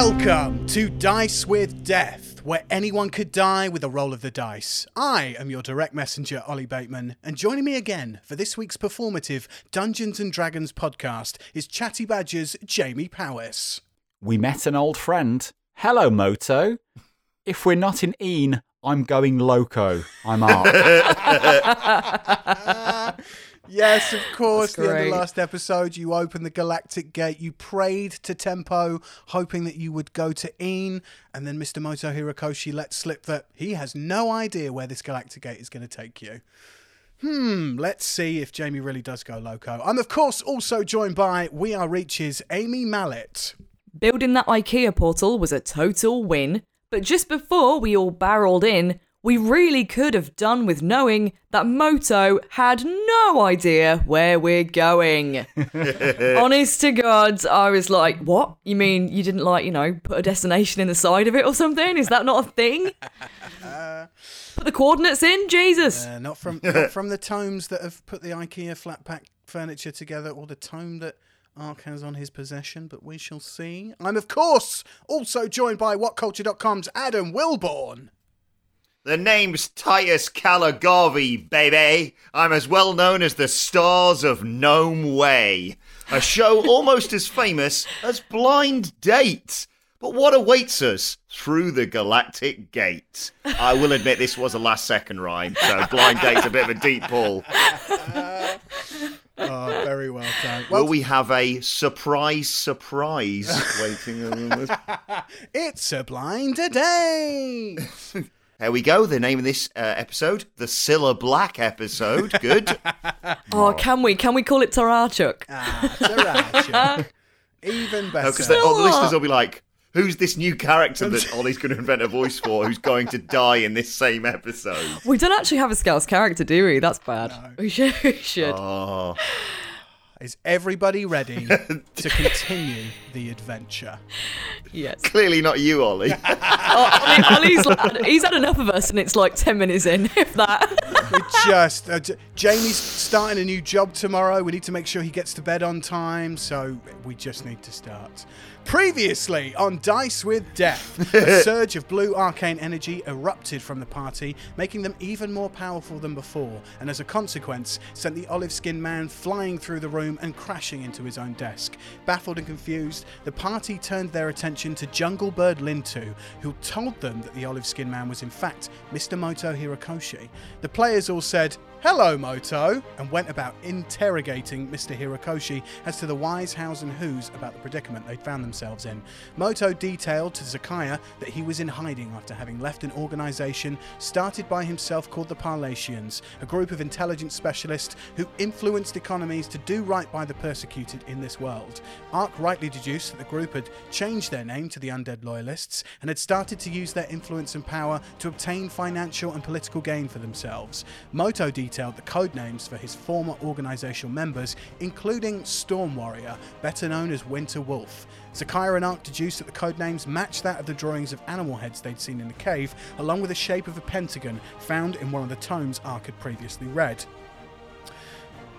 Welcome to Dice with Death, where anyone could die with a roll of the dice. I am your direct messenger, Ollie Bateman, and joining me again for this week's performative Dungeons and Dragons podcast is Chatty Badger's Jamie Powis. We met an old friend. Hello, Moto. If we're not in Een, I'm going loco. I'm Aark. Yes, of course. The end of great. last episode, you opened the Galactic Gate. You prayed to Tempo, hoping that you would go to Een, and then Mr. Moto Hirokoshi let slip that he has no idea where this Galactic Gate is going to take you. Hmm, let's see if Jamie really does go loco. I'm, of course, also joined by We Are Reach's Amy Mallett. Building that IKEA portal was a total win, but just before we all barreled in, we really could have done with knowing that Moto had no idea where we're going. Honest to God, I was like, what? You mean you didn't, like, you know, put a destination in the side of it or something? Is that not a thing? Put the coordinates in? Jesus. Uh, not from not from the tomes that have put the IKEA flat pack furniture together, or the tome that Aark has on his possession, but we shall see. I'm, of course, also joined by WhatCulture.com's Adam Wilbourn. The name's Titus Caligarvi, baby. I'm as well known as the stars of Gnome Way, a show almost as famous as Blind Date. But what awaits us through the Galactic Gate? I will admit this was a last second rhyme, so Blind Date's a bit of a deep pull. Oh, very well done. Will Well, we have a surprise surprise waiting? it's a blind a day. There we go. The name of this uh, episode, the Cilla Black episode. Good. Oh, can we? Can we call it Tarachuk? ah, Sriracha. Even better. because all the listeners will be like, "Who's this new character that Ollie's going to invent a voice for? Who's going to die in this same episode?" We don't actually have a Scouse character, do we? That's bad. We should. We should. Oh, Is everybody ready to continue the adventure? yes. clearly not you, Ollie. Oh, Ollie, Ollie's like, he's had enough of us, and it's like ten minutes in, if that. We just uh, Jamie's starting a new job tomorrow. We need to make sure he gets to bed on time, so we just need to start. Previously on Dice with Death, a surge of blue arcane energy erupted from the party, making them even more powerful than before, and as a consequence, sent the olive skinned man flying through the room and crashing into his own desk. Baffled and confused, the party turned their attention to Jungle Bird Lintu, who told them that the olive skinned man was in fact Mr. Moto Hirokoshi. The players all said, Hello, Moto, and went about interrogating Mr. Hirokoshi as to the whys, hows, and whos about the predicament they'd found themselves in. Moto detailed to Zakaiya that he was in hiding after having left an organization started by himself called the Parlatians, a group of intelligence specialists who influenced economies to do right by the persecuted in this world. Aark rightly deduced that the group had changed their name to the Undead Loyalists and had started to use their influence and power to obtain financial and political gain for themselves. Moto detailed the code names for his former organizational members, including Storm Warrior, better known as Winter Wolf. Zakaiya and Aark deduced that the codenames matched that of the drawings of animal heads they'd seen in the cave, along with the shape of a pentagon found in one of the tomes Aark had previously read.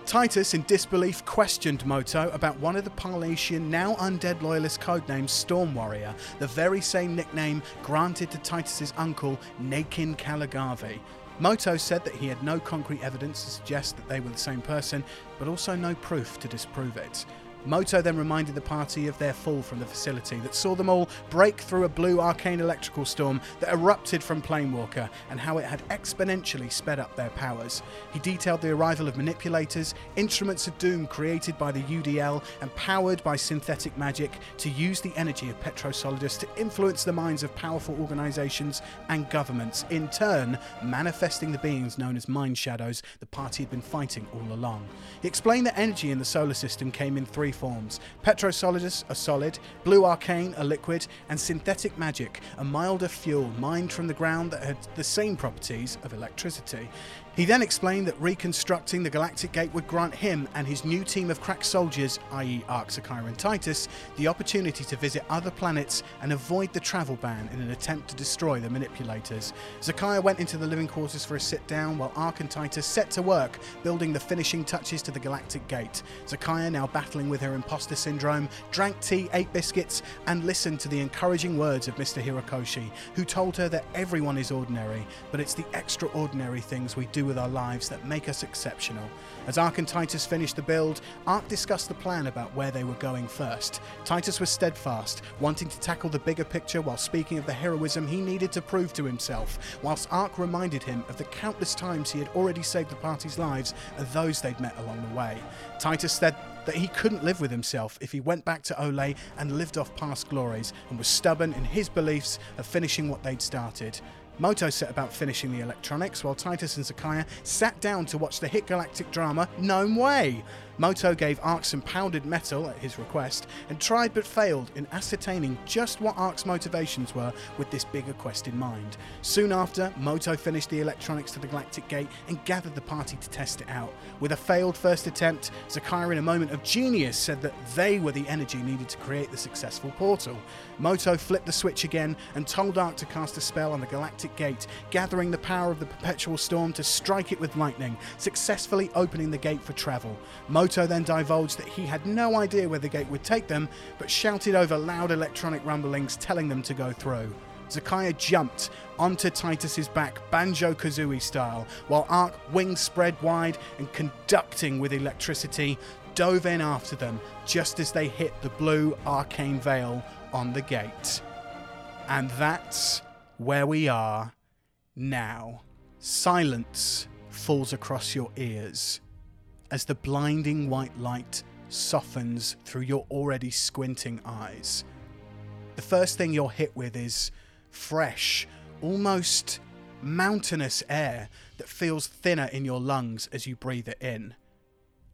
Titus, in disbelief, questioned Moto about one of the Parlatian, now undead loyalist codenames Storm Warrior, the very same nickname granted to Titus's uncle, Nakin Caligarvi. Moto said that he had no concrete evidence to suggest that they were the same person, but also no proof to disprove it. Moto then reminded the party of their fall from the facility that saw them all break through a blue arcane electrical storm that erupted from Planewalker and how it had exponentially sped up their powers. He detailed the arrival of manipulators, instruments of doom created by the UDL and powered by synthetic magic to use the energy of Petrosolidus to influence the minds of powerful organizations and governments, in turn manifesting the beings known as Mind Shadows the party had been fighting all along. He explained that energy in the solar system came in three forms Petrosolidus, a solid, blue arcane, a liquid, and synthetic magic, a milder fuel mined from the ground that had the same properties of electricity. He then explained that reconstructing the Galactic Gate would grant him and his new team of crack soldiers, i.e., Aark, and Titus, the opportunity to visit other planets and avoid the travel ban in an attempt to destroy the manipulators. Zakaiya went into the living quarters for a sit down, while Aark and Titus set to work building the finishing touches to the Galactic Gate. Zakaiya, now battling with her imposter syndrome, drank tea, ate biscuits, and listened to the encouraging words of Mr. Hirokoshi, who told her that everyone is ordinary, but it's the extraordinary things we do with our lives that make us exceptional. As Aark and Titus finished the build, Aark discussed the plan about where they were going first. Titus was steadfast, wanting to tackle the bigger picture while speaking of the heroism he needed to prove to himself, whilst Aark reminded him of the countless times he had already saved the party's lives and those they'd met along the way. Titus said that he couldn't live with himself if he went back to Olay and lived off past glories and was stubborn in his beliefs of finishing what they'd started. Moto set about finishing the electronics, while Titus and Zakaiya sat down to watch the hit galactic drama Gnome Way. Moto gave Aark some pounded metal at his request and tried but failed in ascertaining just what Aark's motivations were with this bigger quest in mind. Soon after, Moto finished the electronics to the Galactic Gate and gathered the party to test it out. With a failed first attempt, Zakaiya, in a moment of genius, said that they were the energy needed to create the successful portal. Moto flipped the switch again and told Aark to cast a spell on the Galactic Gate, gathering the power of the Perpetual Storm to strike it with lightning, successfully opening the gate for travel. Moto then divulged that he had no idea where the gate would take them, but shouted over loud electronic rumblings telling them to go through. Zakaiya jumped onto Titus's back, Banjo Kazooie style, while Aark, wings spread wide and conducting with electricity, dove in after them just as they hit the blue arcane veil on the gate. And that's where we are now. Silence falls across your ears as the blinding white light softens through your already squinting eyes. The first thing you're hit with is fresh, almost mountainous air that feels thinner in your lungs as you breathe it in.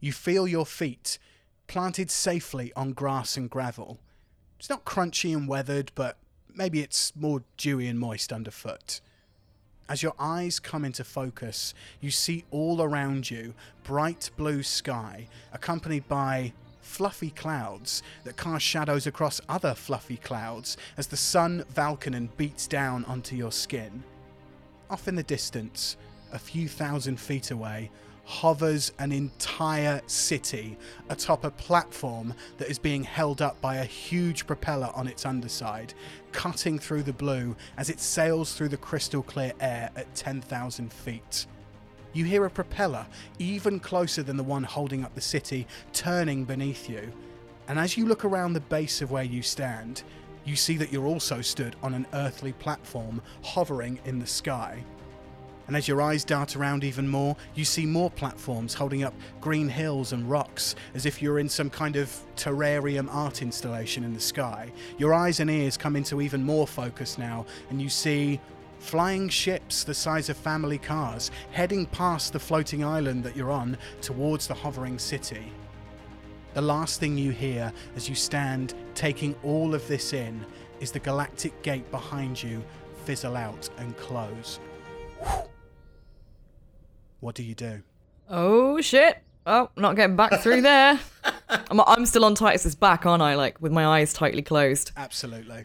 You feel your feet planted safely on grass and gravel. It's not crunchy and weathered, but maybe it's more dewy and moist underfoot. As your eyes come into focus, you see all around you bright blue sky, accompanied by fluffy clouds that cast shadows across other fluffy clouds as the sun Valkanen beats down onto your skin. Off in the distance, a few thousand feet away, hovers an entire city atop a platform that is being held up by a huge propeller on its underside, cutting through the blue as it sails through the crystal clear air at 10,000 feet. You hear a propeller, even closer than the one holding up the city, turning beneath you. And as you look around the base of where you stand, you see that you're also stood on an earthly platform hovering in the sky. And as your eyes dart around even more, you see more platforms holding up green hills and rocks as if you're in some kind of terrarium art installation in the sky. Your eyes and ears come into even more focus now, and you see flying ships the size of family cars heading past the floating island that you're on towards the hovering city. The last thing you hear as you stand taking all of this in is the galactic gate behind you fizzle out and close. What do you do? Oh shit. Oh, not getting back through there. I'm, I'm still on Titus's back, aren't I? Like with my eyes tightly closed. Absolutely.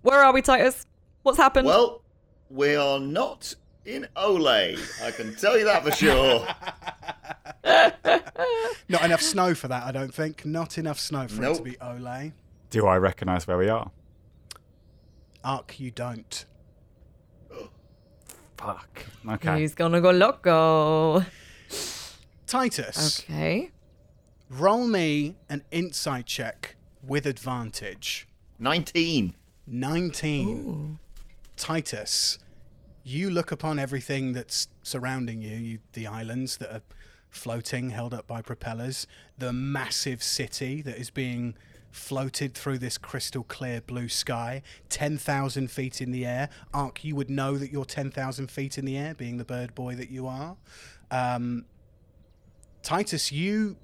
Where are we, Titus? What's happened? Well, we are not in Olay. I can tell you that for sure. Not enough snow for that, I don't think. Not enough snow for it to be Olay. Do I recognise where we are? Aark, you don't. Fuck. Okay. He's gonna go loco. Titus, Okay. roll me an insight check with advantage. 19. 19. Titus, you look upon everything that's surrounding you, you the islands that are floating, held up by propellers, the massive city that is being floated through this crystal clear blue sky, 10,000 feet in the air. Aark, you would know that you're 10,000 feet in the air, being the bird boy that you are. Um, Titus, you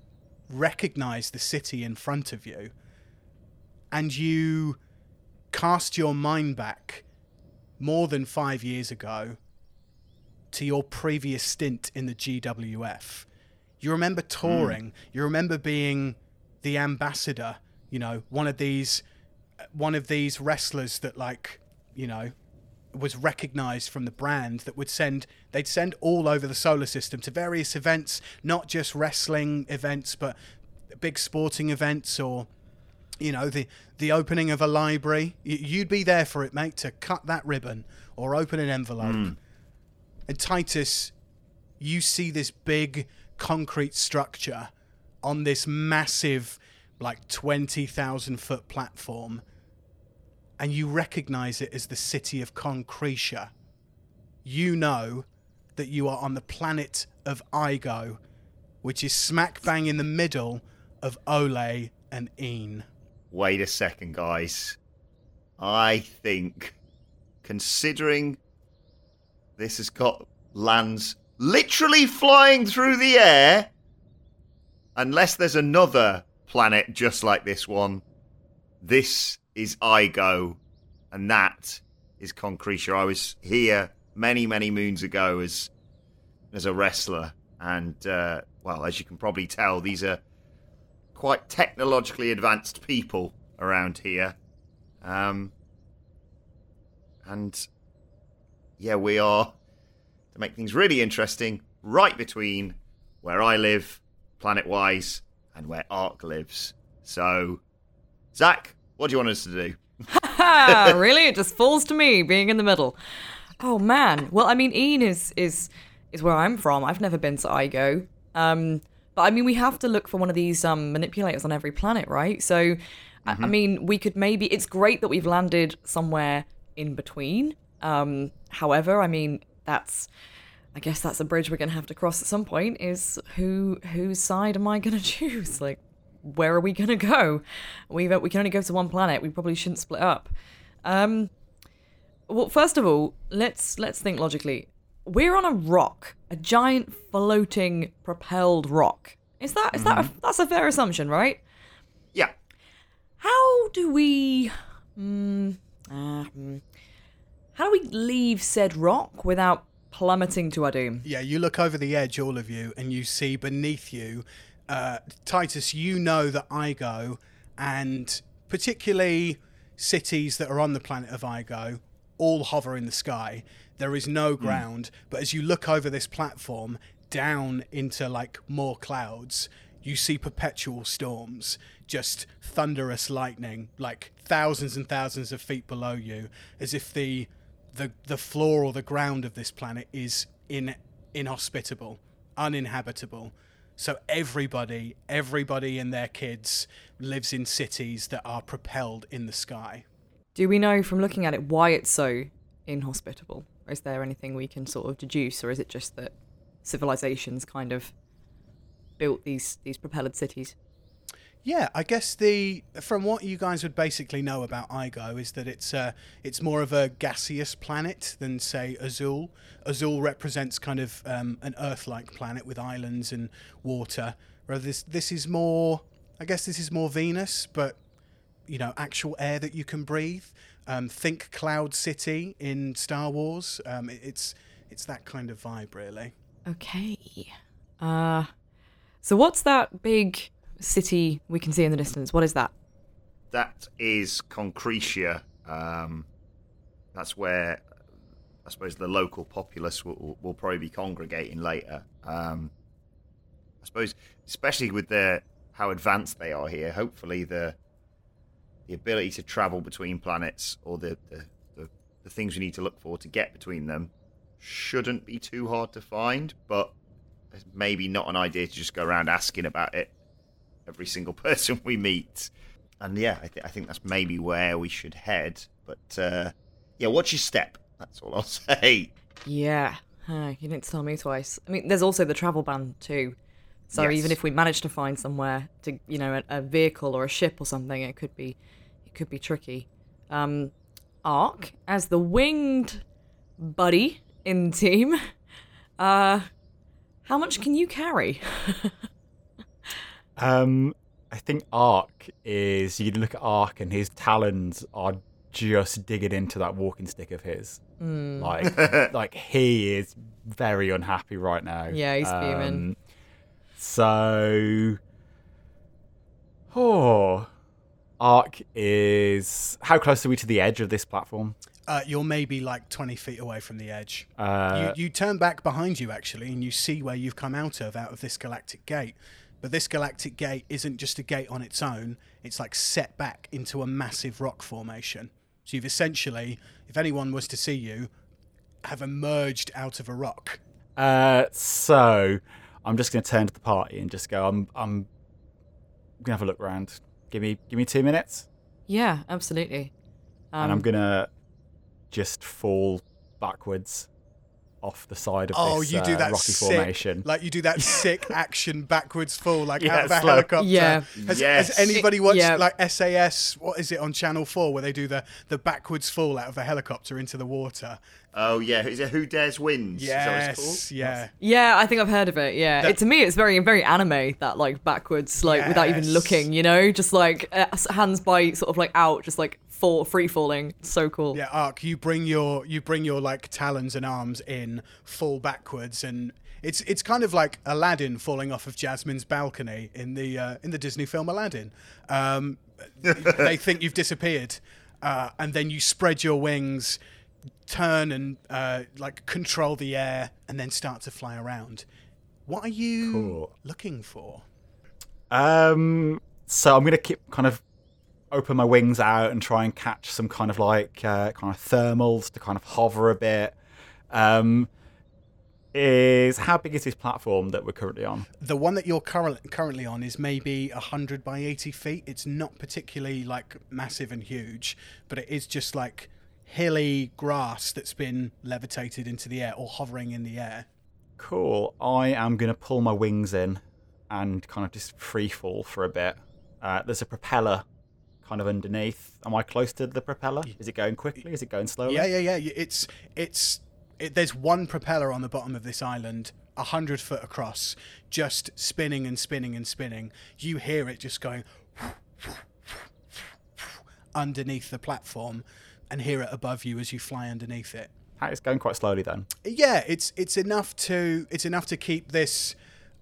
recognize the city in front of you, and you cast your mind back more than five years ago to your previous stint in the GWF. You remember touring. You remember being the ambassador. You know, one of these, one of these wrestlers that like, you know, was recognized from the brand that would send they'd send all over the solar system to various events not just wrestling events but big sporting events or you know the the opening of a library. You'd be there for it mate to cut that ribbon or open an envelope. Hmm. And titus you see this big concrete structure on this massive like 20,000 foot platform and you recognize it as the city of Concretia, you know that you are on the planet of Igo, which is smack bang in the middle of Olay and Een. Wait a second, guys. I think, considering this has got lands literally flying through the air, unless there's another planet just like this one, this is Igo, and that is Concretia. I was here many, many moons ago as as a wrestler, and uh, well, as you can probably tell, these are quite technologically advanced people around here. Um, and yeah, we are, to make things really interesting, right between where I live, planet wise, and where Aark lives. So, Zach, what do you want us to do? Ha! really? It just falls to me being in the middle. Oh man. Well, I mean, Een is is is where I'm from. I've never been to Igo. Um, but I mean, we have to look for one of these um, manipulators on every planet, right? So, I, I mean, we could maybe. It's great that we've landed somewhere in between. Um, however, I mean, that's. I guess that's a bridge we're gonna have to cross at some point. Is who whose side am I gonna choose? Like, where are we gonna go? We we can only go to one planet. We probably shouldn't split up. Um, well, first of all, let's let's think logically. We're on a rock, a giant floating propelled rock. Is that is that a, that's a fair assumption, right? Yeah. How do we, uh, how do we leave said rock without plummeting to our doom? Yeah, you look over the edge, all of you, and you see beneath you, uh, Titus, you know that Igo and particularly cities that are on the planet of Igo all hover in the sky. There is no ground, but as you look over this platform down into like more clouds, you see perpetual storms, just thunderous lightning, like thousands and thousands of feet below you, as if the the the floor or the ground of this planet is in inhospitable, uninhabitable. So everybody, everybody and their kids lives in cities that are propelled in the sky. Do we know from looking at it why it's so inhospitable? Is there anything we can sort of deduce, or is it just that civilizations kind of built these these propelled cities? Yeah, I guess the from what you guys would basically know about Igo is that it's uh, it's more of a gaseous planet than say Azul. Azul represents kind of um, an Earth-like planet with islands and water. Whereas this this is more, I guess this is more Venus, but you know, actual air that you can breathe. Um, think Cloud City in Star Wars. Um, it- it's it's that kind of vibe, really. Okay. Uh, so what's that big city we can see in the distance? What is that? That is Concretia. Um, that's where I suppose the local populace will, will, probably be congregating later. Um, I suppose, especially with their how advanced they are here. Hopefully, the the ability to travel between planets or the, the, the, the things we need to look for to get between them shouldn't be too hard to find. But maybe not an idea to just go around asking about it every single person we meet. And yeah, I, th- I think that's maybe where we should head. But uh, yeah, watch your step. That's all I'll say. Yeah. Huh, you didn't tell me twice. I mean, there's also the travel ban too. So Yes. even if we manage to find somewhere to, you know, a, a vehicle or a ship or something, it could be, it could be tricky. Um, Ark as the winged buddy in the team. Uh, how much can you carry? Um, I think Aark is. You look at Aark, and his talons are just digging into that walking stick of his. Like, like he is very unhappy right now. Yeah, he's fuming. Um, So, oh, Aark is how close are we to the edge of this platform? Uh, you're maybe like 20 feet away from the edge. Uh, you, you turn back behind you actually, and you see where you've come out of, out of this galactic gate. But this galactic gate isn't just a gate on its own; it's like set back into a massive rock formation. So you've essentially, if anyone was to see you, have emerged out of a rock. Uh, so I'm just going to turn to the party and just go. I'm I'm gonna have a look around. Give me give me two minutes, Yeah, absolutely. and I'm gonna just fall backwards off the side of Oh, this you do uh, that rocky sick, formation. like you do that sick action backwards fall, like Yeah, out of a slow. helicopter. Yeah. Has, Yes. has anybody watched Yeah. like SAS? What is it on Channel Four where they do the the backwards fall out of a helicopter into the water? Oh yeah, is it Who Dares Wins? Is that what it's called? Yes, yeah. Yeah, I think I've heard of it. Yeah, That- it, to me, it's very, very anime. That like backwards, like without even looking, you know, just like uh, hands by sort of like out, just like fall, free falling. So cool. Yeah, Aark, you bring your you bring your like talons and arms in, fall backwards, and it's it's kind of like Aladdin falling off of Jasmine's balcony in the uh, in the Disney film Aladdin. Um, they think you've disappeared, uh, and then you spread your wings, turn and uh, like control the air, and then start to fly around. What are you Cool. looking for? Um, so I'm gonna keep kind of open my wings out and try and catch some kind of like uh, kind of thermals to kind of hover a bit. Um, is how big is this platform that we're currently on? The one that you're current, currently on is maybe 100 by 80 feet. It's not particularly like massive and huge, but it is just like hilly grass that's been levitated into the air or hovering in the air. Cool. I am gonna pull my wings in and kind of just free fall for a bit. Uh, there's a propeller kind of underneath. Am I close to the propeller? Is it going quickly? Is it going slowly? Yeah, yeah, yeah. It's it's it, there's one propeller on the bottom of this island, a hundred foot across, just spinning and spinning and spinning. You hear it just going underneath the platform, and hear it above you as you fly underneath it. It's going quite slowly then. Yeah, it's it's enough to it's enough to keep this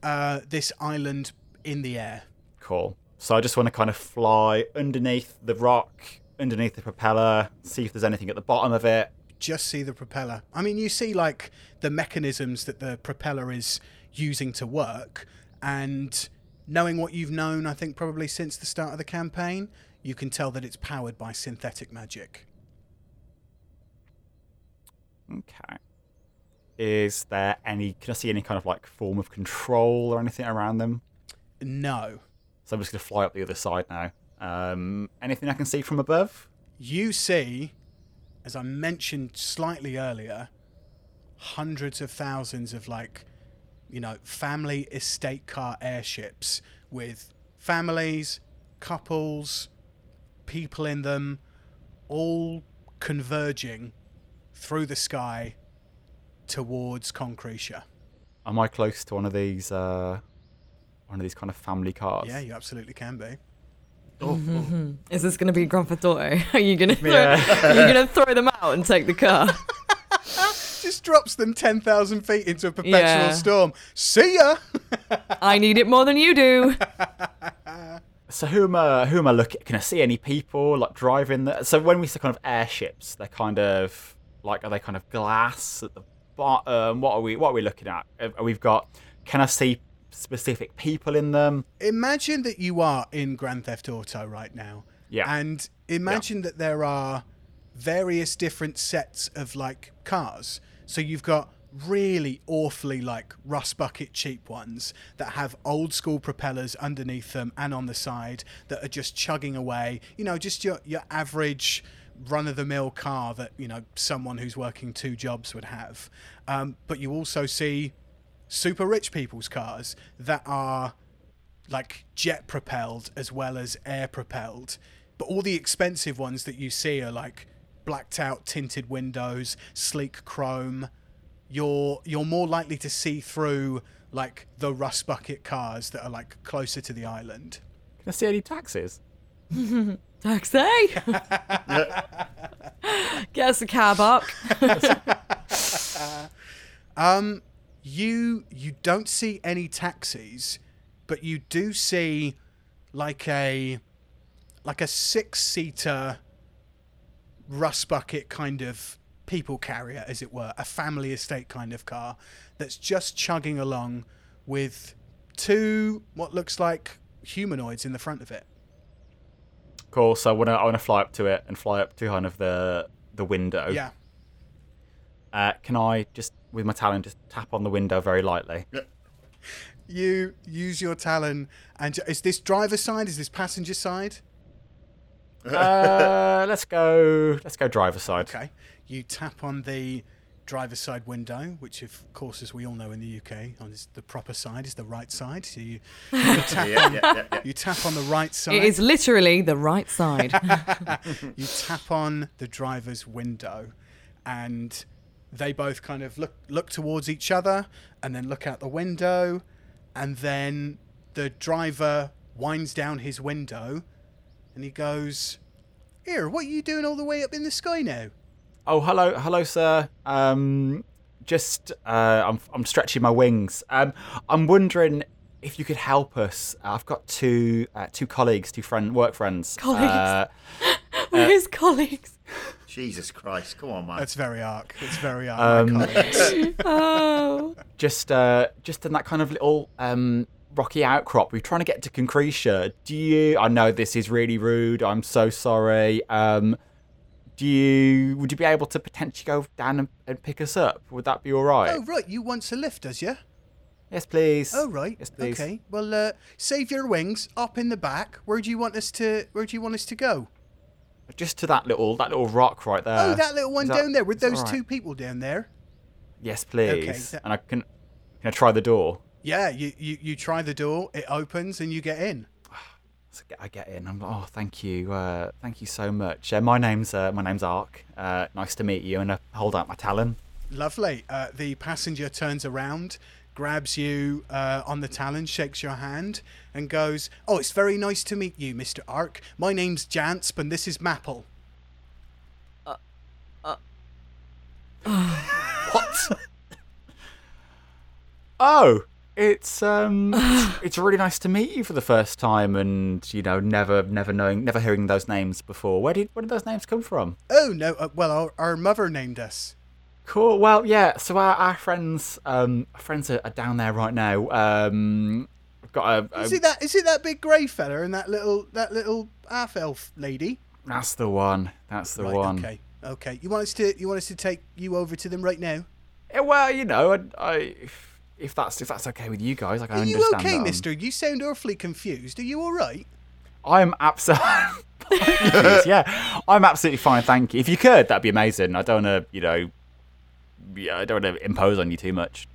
uh, this island in the air. Cool. So I just want to kind of fly underneath the rock, underneath the propeller, see if there's anything at the bottom of it. Just see the propeller. I mean, you see like the mechanisms that the propeller is using to work, and knowing what you've known, I think probably since the start of the campaign, you can tell that it's powered by synthetic magic. Okay. Is there any? Can I see any kind of like form of control or anything around them? No, So I'm just gonna fly up the other side now. Um, anything I can see from above? you see, as I mentioned slightly earlier, hundreds of thousands of like, you know, family estate car airships with families, couples, people in them, all converging through the sky towards Concretia. Am I close to one of these? Uh, one of these kind of family cars? Yeah, you absolutely can be. Is this going to be Grand Theft Auto? Are you going to Yeah. are you going to throw them out and take the car? Just drops them 10,000 feet into a perpetual Yeah. storm. See ya! I need it more than you do. So who am I? Who am I looking? Can I see any people like driving? The, so when we say kind of airships, they're kind of like are they kind of glass at the bottom? Um, what are we? What are we looking at? We've got. Can I see specific people in them? imagine that you are in Grand Theft Auto right now. Yeah. And imagine that there are various different sets of like cars. So you've got really awfully like rust bucket cheap ones that have old school propellers underneath them and on the side that are just chugging away. You know, just your your average run of the mill car that, you know, someone who's working two jobs would have. Um, but you also see super rich people's cars that are like jet propelled as well as air propelled. But all the expensive ones that you see are like blacked out tinted windows, sleek chrome. You're you're more likely to see through like the rust bucket cars that are like closer to the island. Can I see any taxis? Taxi. Get us a cab, Aark. Um, you you don't see any taxis, but you do see like a like a six seater rust bucket kind of people carrier, as it were, a family estate kind of car that's just chugging along with two what looks like humanoids in the front of it. Cool. So I wanna I wanna fly up to it and fly up to kind of the the window. Yeah. Uh, can I just with my talon just tap on the window very lightly? You use your talon and is this driver side? Is this passenger side? uh, let's go. Let's go driver side. Okay. You tap on the driver's side window, which, of course, as we all know in the UK, on the proper side is the right side. So you, you, tap, Yeah, on, yeah, yeah, yeah. you tap on the right side. It is literally the right side. you tap on the driver's window, and they both kind of look look towards each other, and then look out the window, and then the driver winds down his window, and he goes, "Here, what are you doing all the way up in the sky now?" Oh, hello, hello, sir. Um, just uh, I'm I'm stretching my wings. Um, I'm wondering if you could help us. I've got two uh, two colleagues, two friend work friends. Colleagues? Uh, We're colleagues. Jesus Christ, come on, man. That's very arc. It's very arc. Um. Oh. just uh, just in that kind of little um, rocky outcrop. We're trying to get to Concretia. Do you? I know this is really rude. I'm so sorry. Um, do you? Would you be able to potentially go down and, and pick us up? Would that be all right? oh right, you want a lift, does you? Yes, please. Oh right. Yes, please. Okay. Well, uh, save your wings. Up in the back. Where do you want us to? Where do you want us to go? Just to that little that little rock right there. oh, that little one that- down there with those right? two people down there. Yes, please. that- And I can can I try the door? Yeah. You, you you try the door. It opens and you get in. So I get- in. I'm like, oh, thank you, uh, thank you so much. Uh, my name's uh, my name's Aark. Uh, nice to meet you. And I hold out my talon. Lovely. Uh, the passenger turns around, grabs you uh, on the talon, shakes your hand, and goes, "Oh, it's very nice to meet you, Mister Aark. My name's Jansp, and this is Maple." What? oh, it's um, it's really nice to meet you for the first time, and you know, never, never knowing, never hearing those names before. Where did where did those names come from? Oh no. Uh, well, our, our mother named us. Cool. Well, yeah. So our, our friends, um, friends are, are down there right now. Um, got a, a Is it that? Is it that big grey fella and that little that little half elf lady? that's the one. That's the Right. one. Okay. Okay. You want us to? You want us to take you over to them right now? Yeah, well, you know, I, I if, that's if that's okay with you guys, like I Are you understand okay, that. Mister? You sound awfully confused. Are you all right? I'm absolutely yeah, I'm absolutely fine. Thank you. If you could, that'd be amazing. I don't want to, you know, yeah, I don't want to impose on you too much.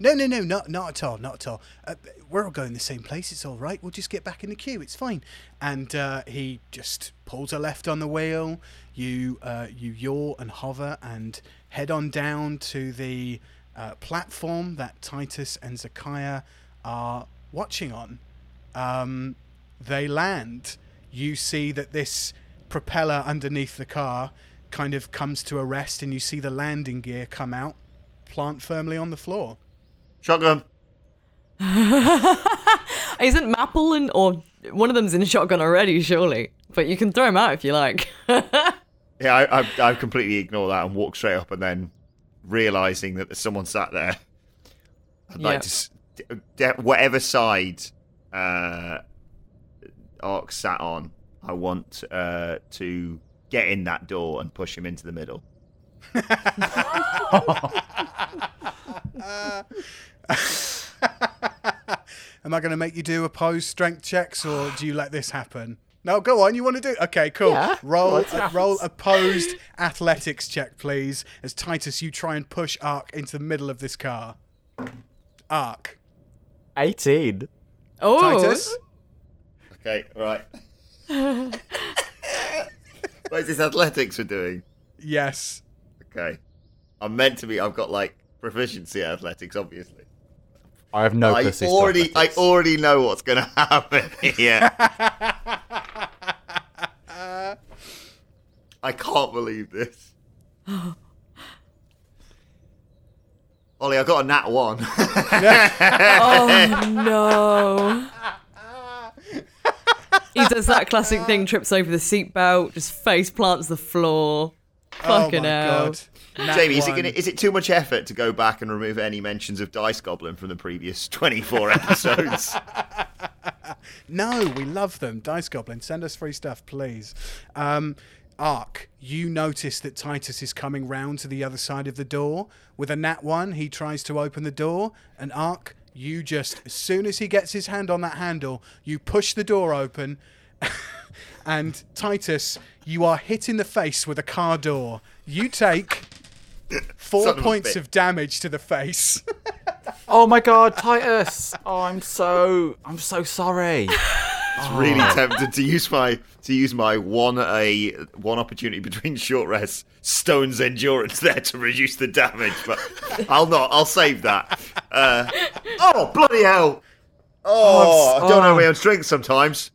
No, no, no, not not at all, not at all. Uh, we're all going the same place. It's all right. We'll just get back in the queue. It's fine. And uh, he just pulls a left on the wheel. You uh, you yaw and hover and head on down to the uh, platform that Titus and Zakaiya are watching on. Um, they land. You see that this propeller underneath the car kind of comes to a rest, and you see the landing gear come out, plant firmly on the floor. Shotgun. Isn't Maple and or one of them's in a shotgun already, surely? But you can throw him out if you like. Yeah, I, I, I completely ignore that and walk straight up, and then realizing that there's someone sat there. I'd Yeah. like to, s- d- d- whatever side uh, Aark sat on, I want uh, to get in that door and push him into the middle. Am I going to make you do opposed strength checks, or do you let this happen? No, go on. You want to do? Okay, cool. Yeah. Roll, Let's uh, roll this. opposed athletics check, please. As Titus, you try and push Aark into the middle of this car. Aark, Eighteen. oh, Titus. Okay, right. what is this athletics we're doing? Yes. Okay. I'm meant to be, I've got like proficiency at athletics, obviously. I have no I pussies to already, I already know what's going to happen here. I can't can't believe this. Ollie, I got a nat one. Oh no. He does that classic thing, trips over the seatbelt, just face plants the floor. Oh, Fucking oh my hell. god. Jamie, is it, gonna, is it too much effort to go back and remove any mentions of Dice Goblin from the previous 24 episodes? No, we love them. Dice Goblin, send us free stuff, please. Um, Aark, you notice that Titus is coming round to the other side of the door. With a nat one, he tries to open the door, and Aark, you just, as soon as he gets his hand on that handle, you push the door open, and Titus, you are hit in the face with a car door. You take four Son of points bitch. of damage to the face. Oh my god, Titus! Oh, I'm so I'm so sorry. It's really tempted to use my to use my one a one opportunity between short rests, Stone's endurance there to reduce the damage, but I'll not. I'll save that. Uh, oh bloody hell! Oh, I'm s- I don't know oh. my own strength sometimes.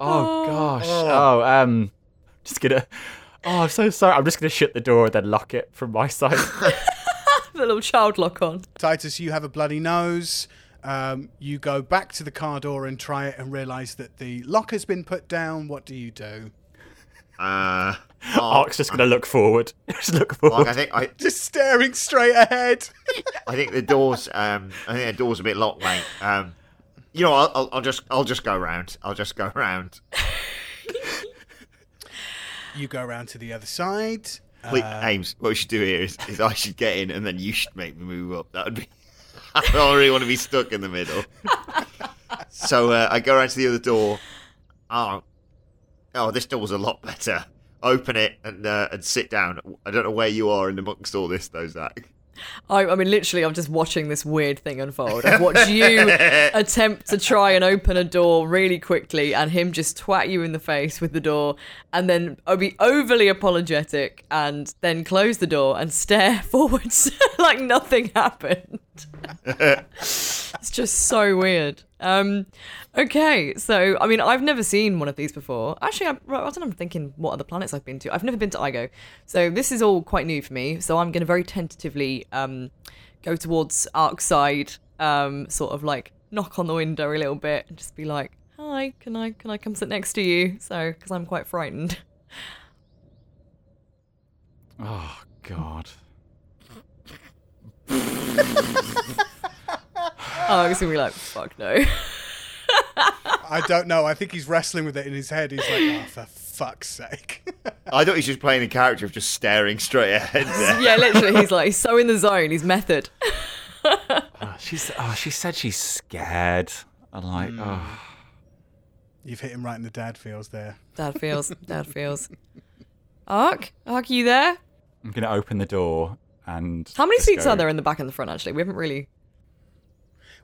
Oh gosh. Oh, um, just gonna. Oh, I'm so sorry. I'm just gonna shut the door and then lock it from my side. The little child lock on. Titus, you have a bloody nose. Um, you go back to the car door and try it and realize that the lock has been put down. What do you do? Uh, Aark's just gonna look forward. just look forward. like I think I, Just staring straight ahead. I think the doors. Um, I think the door's a bit locked, mate. Um, you know, I'll, I'll, I'll just I'll just go round. I'll just go round. You go around to the other side. Wait, Uh, Ames, what we should do here is, is I should get in and then you should make me move up. That would be. I don't really want to be stuck in the middle. so uh, I go around to the other door. Oh, oh, this door's a lot better. Open it and uh, and sit down. I don't know where you are in amongst all this, though, Zach. I, I mean, literally, I'm just watching this weird thing unfold. I've watched you attempt to try and open a door really quickly, and him just twat you in the face with the door, and then be overly apologetic, and then close the door and stare forwards like nothing happened. it's just so weird. Um, okay, so I mean, I've never seen one of these before. Actually, I, I don't know. I'm thinking what other planets I've been to. I've never been to Igo, so this is all quite new for me. So I'm going to very tentatively um, go towards Arkside, um, sort of like knock on the window a little bit and just be like, "Hi, can I can I come sit next to you?" So because I'm quite frightened. Oh god. Oh, it's gonna be like, "Fuck no." I don't know. I think he's wrestling with it in his head. He's like, oh, for fuck's sake. I thought he was just playing the character of just staring straight ahead there. yeah, literally, he's like, he's so in the zone. He's method. Oh, she's oh she said she's scared. I'm like hmm. oh. You've hit him right in the dad feels there. Dad feels. Dad feels. Aark, Aark, you there? I'm gonna open the door and. How many seats go- are there in the back and the front? Actually, we haven't really.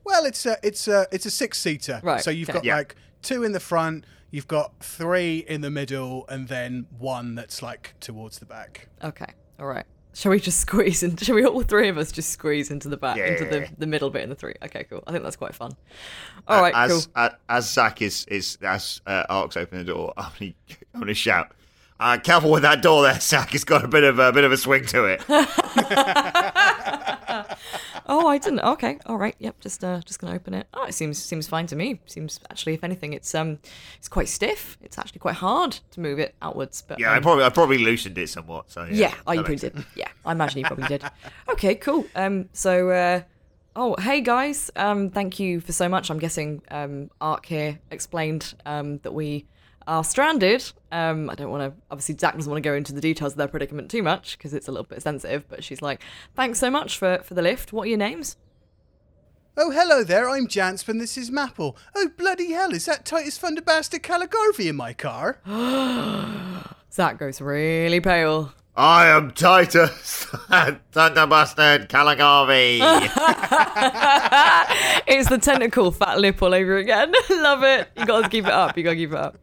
Well, it's a it's a it's a six seater. Right, So you've okay. got Yeah. like two in the front. You've got three in the middle, and then one that's like towards the back. Okay, all right. Shall we just squeeze in? Shall we all three of us just squeeze into the back, into the, the middle bit in the three? Okay, cool. I think that's quite fun. All right, as, cool. uh, as Zach is is as uh, Aark's open the door, I'm gonna, I'm gonna shout. Uh, careful with that door there, Zach. It's got a bit of a bit of a swing to it. Oh, I didn't. Okay, all right. Yep, just uh, just gonna open it. Oh, it seems seems fine to me. Seems actually, if anything, it's um, it's quite stiff. It's actually quite hard to move it outwards. But Yeah, I um, probably I probably loosened it somewhat. So yeah, Yeah, oh, you probably did. Yeah, I imagine you probably did. Okay, cool. Um, so, uh, oh, hey guys, um, thank you for so much. I'm guessing um, Aark here explained um, that we are stranded. Um, I don't want to. Obviously, Zach doesn't want to go into the details of their predicament too much because it's a little bit sensitive. But she's like, "Thanks so much for for the lift. What are your names?" Oh, hello there. I'm Jansp, and this is Mapple. Oh, bloody hell! Is that Titus Thunderbastard Caligarvey in my car? Zach goes really pale. I am Titus, Thunder Bastard Caligarvey. It's the tentacle fat lip all over again. Love it. You got to keep it up. You got to keep it up.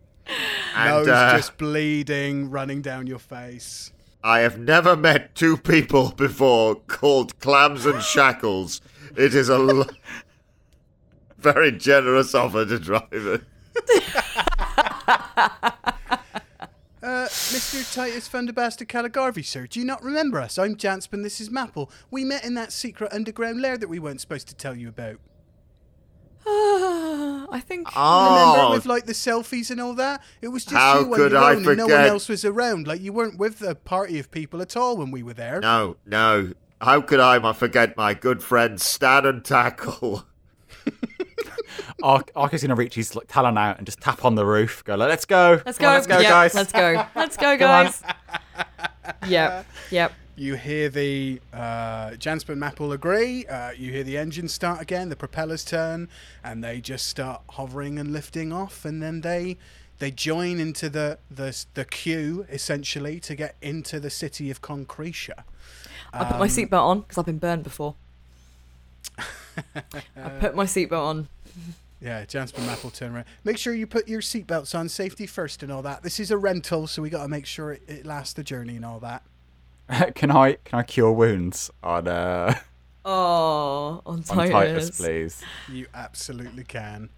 And Nose uh, just bleeding, running down your face. I have never met two people before called Clams and Shackles. It is a l- very generous offer to drive it. Uh, Mr. Titus Thunderbastard Caligarvey, sir. Do you not remember us? I'm Janspin, this is Mapple. We met in that secret underground lair that we weren't supposed to tell you about. I think. Oh. Remember Oh, with like the selfies and all that? It was just How you on could your I own and no one forget? else was around. Like you weren't with a party of people at all when we were there. no, no. How could I ma- forget my good friend Stan and Tackle? Aark, Aark is going to reach his like, talon out and just tap on the roof. Go, let's go. Let's Come go. on, let's go, Yep, guys. Let's go. Let's go, Come on. guys. yep. Yep. You hear the uh, will agree. Uh, you hear the engines start again, the propellers turn, and they just start hovering and lifting off. And then they they join into the the the queue essentially to get into the city of Concretia. I put my seatbelt on because I've been burned before. I put my seatbelt on. Yeah, Janspin Maple turn around. Make sure you put your seatbelts on, safety first, and all that. This is a rental, so we got to make sure it, it lasts the journey and all that. can I can I cure wounds on uh, Oh, on on Titus. Titus, please? You absolutely can.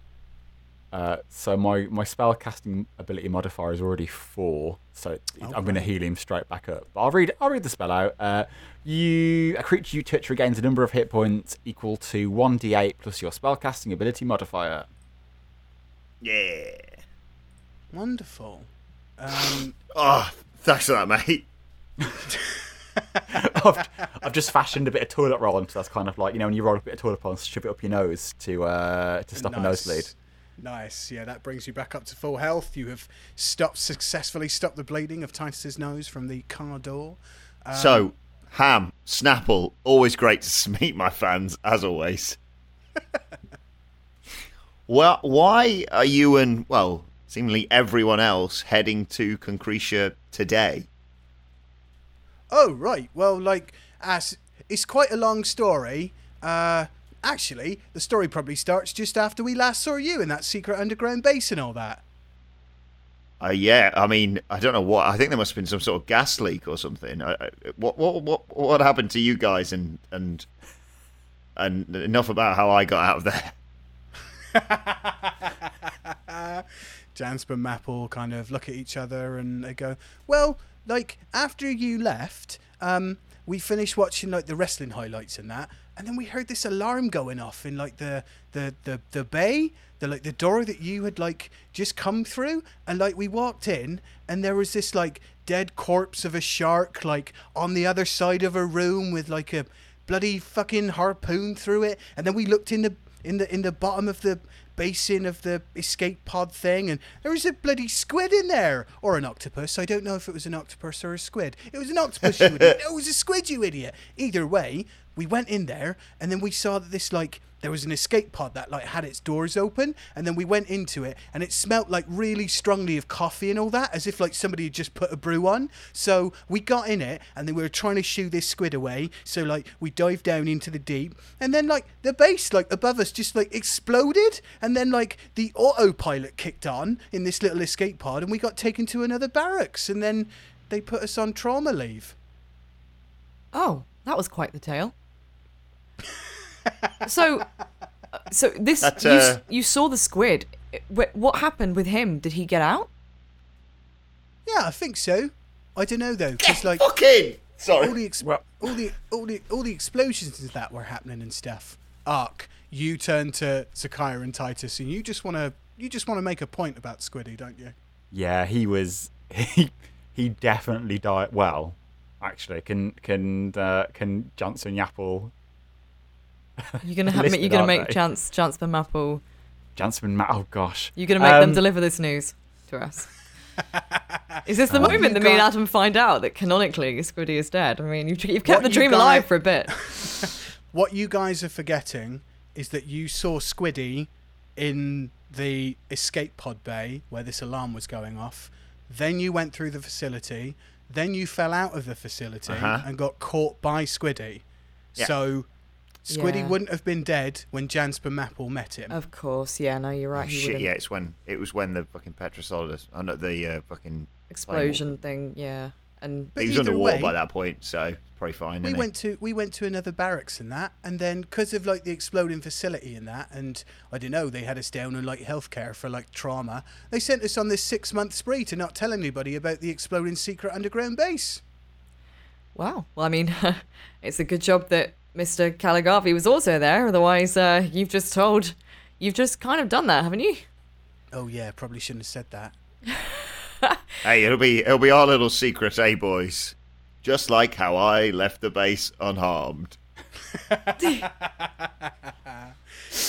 Uh, so my my spell casting ability modifier is already four, so I'm going to heal him straight back up. But I'll read I'll read the spell out. Uh, you a creature you touch regains a number of hit points equal to one d8 plus your spell casting ability modifier. Yeah. Wonderful. Um, Oh, thanks for that, mate. I've, I've just fashioned a bit of toilet roll, so that's kind of like you know when you roll a bit of toilet roll and shove it up your nose to uh, to stop a nosebleed. Nice. Yeah, that brings you back up to full health. You have stopped successfully stopped the bleeding of Titus's nose from the car door. Um, so, Ham, Snapple, always great to meet my fans, as always. well, why are you and, well, seemingly everyone else heading to Concretia today? Oh right. Well, like, as it's quite a long story. Uh, actually, the story probably starts just after we last saw you in that secret underground base and all that. Uh, yeah, I mean, I don't know what. I think there must have been some sort of gas leak or something. I, I, what, what, what, what happened to you guys? And and and enough about how I got out of there. Jansper and Maple kind of look at each other and they go, "Well, like after you left, um, we finished watching like the wrestling highlights and that, and then we heard this alarm going off in like the the the the bay, the like the door that you had like just come through, and like we walked in, and there was this like dead corpse of a shark like on the other side of a room with like a bloody fucking harpoon through it, and then we looked in the in the in the bottom of the basin of the escape pod thing, and there was a bloody squid in there, or an octopus. I don't know if it was an octopus or a squid. It was an octopus, you idiot. It was a squid, you idiot. Either way, we went in there, and then we saw that this like there was an escape pod that like had its doors open, and then we went into it, and it smelt like really strongly of coffee and all that, as if like somebody had just put a brew on. So we got in it, and then we were trying to shoo this squid away. So like we dived down into the deep, and then like the base like above us just like exploded, and then like the autopilot kicked on in this little escape pod, and we got taken to another barracks, and then they put us on trauma leave. Oh, that was quite the tale. so, uh, so this That, you, uh, you saw the squid. Wh- What happened with him? Did he get out? Yeah, I think so. I don't know though, because like Fucking all sorry. the ex- Well- all the all the all the explosions and that were happening and stuff. Aark, you turn to Zakaiya and Titus, and you just want to you just want to make a point about Squiddy, don't you? Yeah, he was. He he definitely died. Well, actually, can can uh, can Johnson Yapple You're gonna have you're gonna make they? chance chance for Maple. Johnson? Ma- oh gosh, You're gonna make them Um, deliver this news to us. Is this the What moment you that me and Adam find out that canonically Squiddy is dead? I mean, you've, you've kept What the dream got- alive for a bit. What you guys are forgetting is that you saw Squiddy in the escape pod bay where this alarm was going off. Then you went through the facility. Then you fell out of the facility Uh-huh. and got caught by Squiddy. Yeah. So Squiddy Yeah. wouldn't have been dead when Jansper Maple met him. Of course, yeah. No, you're right. He Shit, wouldn't. yeah, it's when it was when the fucking Petrosolidus, oh no, the uh, fucking Explosion thing, yeah. And But he was either underwater way- by that point, so probably fine. we isn't he? went to we went to another barracks and that, and then because of like the exploding facility and that, and I don't know, they had us down on like healthcare for like trauma. They sent us on this six month spree to not tell anybody about the exploding secret underground base. wow. Well, I mean, it's a good job that Mr. Caligavi was also there. Otherwise, uh, you've just told, you've just kind of done that, haven't you? Oh yeah, probably shouldn't have said that. Hey, it'll be it'll be our little secret, eh, boys? Just like how I left the base unharmed.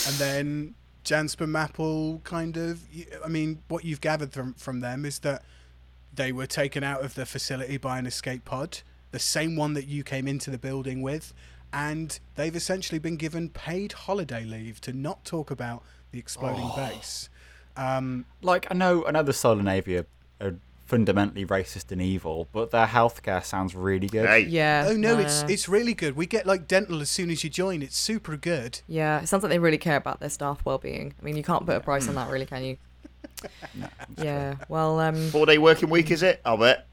And then Jansper Maple kind of, I mean, what you've gathered from from them is that they were taken out of the facility by an escape pod, the same one that you came into the building with, and they've essentially been given paid holiday leave to not talk about the exploding base. Um, Like I know, I know the Solar Navy are, are fundamentally racist and evil, but their healthcare sounds really good. Hey, Yeah. oh no, it's uh, it's really good. We get like dental as soon as you join. It's super good. Yeah, it sounds like they really care about their staff well-being. I mean, you can't put a price on that, really, can you? yeah. Well, um, four day working week is it? I'll bet.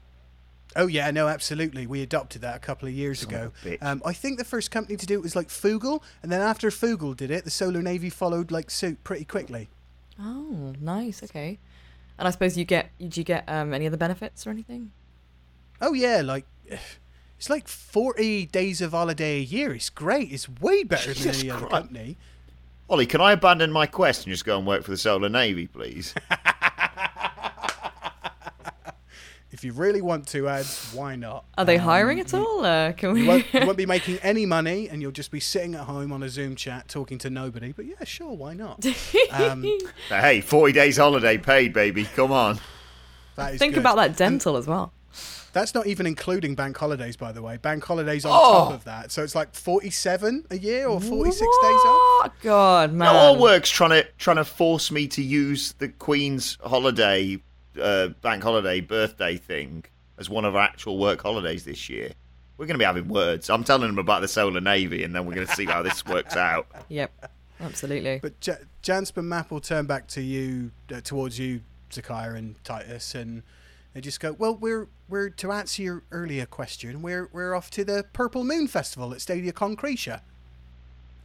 Oh yeah, no, absolutely. We adopted that a couple of years Son ago. of. Um, I think the first company to do it was like Fugal, and then after Fugal did it, the Solar Navy followed like suit pretty quickly. oh, nice. Okay. And I suppose you get, did you get um, any other benefits or anything? Oh yeah, like it's like forty days of holiday a year. It's great. It's way better than Jesus any other Christ. company. Ollie, can I abandon my quest and just go and work for the Solar Navy, please? If you really want to, ads, why not? Are they Um, hiring at all? Uh, can we? You won't, you won't be making any money, and you'll just be sitting at home on a Zoom chat talking to nobody. But yeah, sure, why not? Um, hey, 40 days holiday paid, baby. Come on. that is Think good. about that dental as well. That's not even including bank holidays, by the way. Bank holidays on Oh. top of that. So it's like 47 a year or 46 days off. What? God, man. Now, all work's trying to trying to force me to use the Queen's holiday, uh, bank holiday birthday thing as one of our actual work holidays this year. We're going to be having words. I'm telling them about the Solar Navy, and then we're going to see how this works out. Yep. Absolutely. But J- Jansper Map will turn back to you, uh, towards you, Zakir and Titus, and they just go, "Well, we're we're to answer your earlier question. We're we're off to the Purple Moon Festival at Stadia Concretia.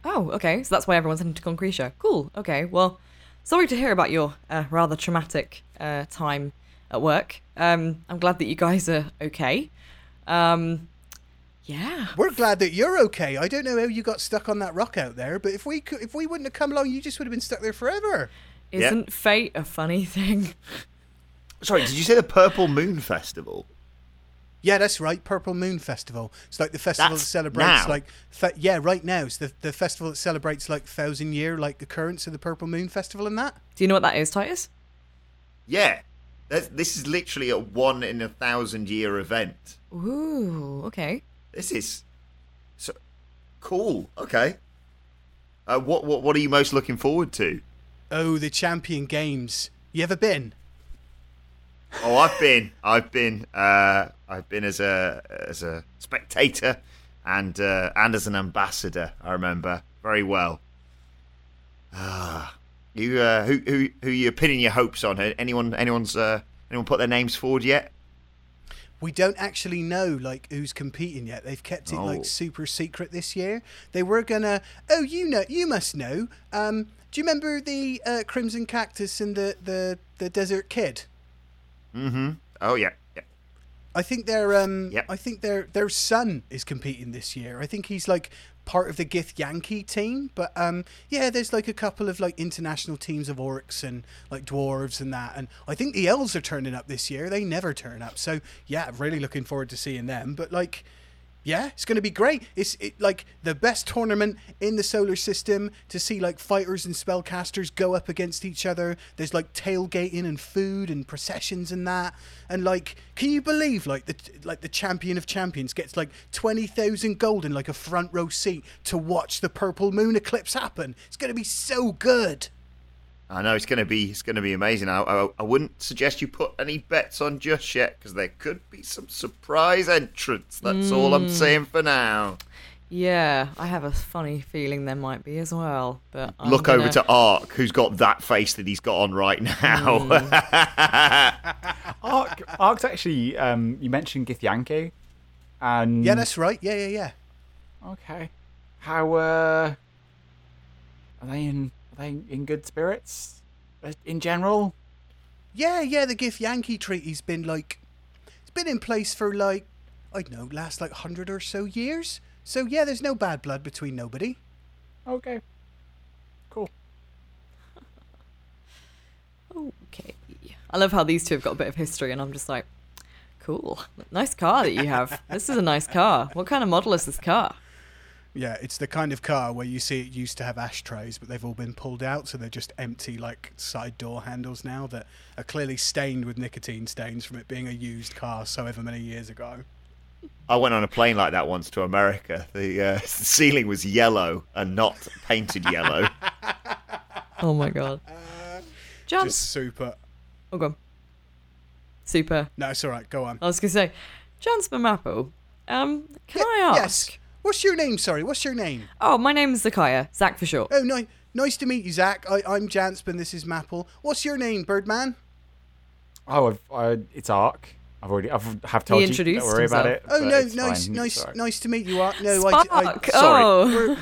Oh, okay. So that's why everyone's heading to Concretia. Cool. Okay. Well, sorry to hear about your uh, rather traumatic uh, time at work. Um, I'm glad that you guys are okay. Um, yeah. We're glad that you're okay. I don't know how you got stuck on that rock out there, but if we could, if we wouldn't have come along, you just would have been stuck there forever. Isn't fate a funny thing? Sorry, did you say the Purple Moon Festival? Yeah, that's right. Purple Moon Festival. It's like the festival That's that celebrates now? like fe- yeah, right now. It's the the festival that celebrates like thousand year like occurrence of the Purple Moon Festival and that. Do you know what that is, Titus? Yeah. That's, this is literally a one in a thousand year event. Ooh. Okay. This is so cool. Okay. Uh, what what what are you most looking forward to? Oh, the Champion Games. You ever been? Oh, I've been, I've been, uh, I've been as a as a spectator and uh, and as an ambassador. I remember very well. Ah, you uh, who who who you pinning your hopes on? Anyone anyone's uh, anyone put their names forward yet? We don't actually know like who's competing yet. They've kept it Oh. like super secret this year. They were gonna. Oh, you know, you must know. Um, do you remember the uh, Crimson Cactus and the the the Desert Kid? Mm-hmm. Oh yeah, yeah. I think their um Yep. I think their their son is competing this year. I think he's like part of the Githyanki team, but um yeah, there's like a couple of like international teams of orcs and like dwarves and that, and I think the elves are turning up this year. They never turn up, so yeah, really looking forward to seeing them. But like. Yeah, it's going to be great. It's it, like the best tournament in the solar system to see like fighters and spellcasters go up against each other. There's like tailgating and food and processions and that. And like, can you believe like the like the champion of champions gets like twenty thousand gold in like a front row seat to watch the purple moon eclipse happen? It's going to be so good. I know it's gonna be it's gonna be amazing. I, I I wouldn't suggest you put any bets on just yet because there could be some surprise entrants. That's all I'm saying for now. Yeah, I have a funny feeling there might be as well. But I'm Look gonna- over to Aark, who's got that face that he's got on right now. Aark, Aark's actually. Um, you mentioned Githyanki, and Yeah, that's right. Yeah, yeah, yeah. okay. How uh, are they in? Are they in good spirits uh, in general? Yeah, yeah, the Githyanki treaty's been like it's been in place for like I don't know, last like hundred or so years. So yeah, there's no bad blood between nobody. Okay. Cool. Okay. I love how these two have got a bit of history, and I'm just like, cool. Nice car that you have. this is a nice car. What kind of model is this car? Yeah, it's the kind of car where you see it used to have ashtrays, but they've all been pulled out, so they're just empty like side door handles now that are clearly stained with nicotine stains from it being a used car so ever many years ago. I went on a plane like that once to America. The uh, ceiling was yellow and not painted yellow. Oh my god. Jans. Just super. Oh, go on. Super. No, it's all right. Go on. I was gonna say, Jansper Maple. Um, can I ask? Yes. What's your name? Sorry, what's your name? Oh, my name's Zakaiya. Zach for short. Oh, ni- nice to meet you, Zach. I- I'm Janspin. This is Maple. What's your name, Birdman? Oh, I've, I, it's Aark. I've already. I've have told you. introduced Don't worry about himself. it. Oh but no, it's nice, fine, nice, it's alright. nice to meet you. Art. No, I, Spark. I, sorry. Oh,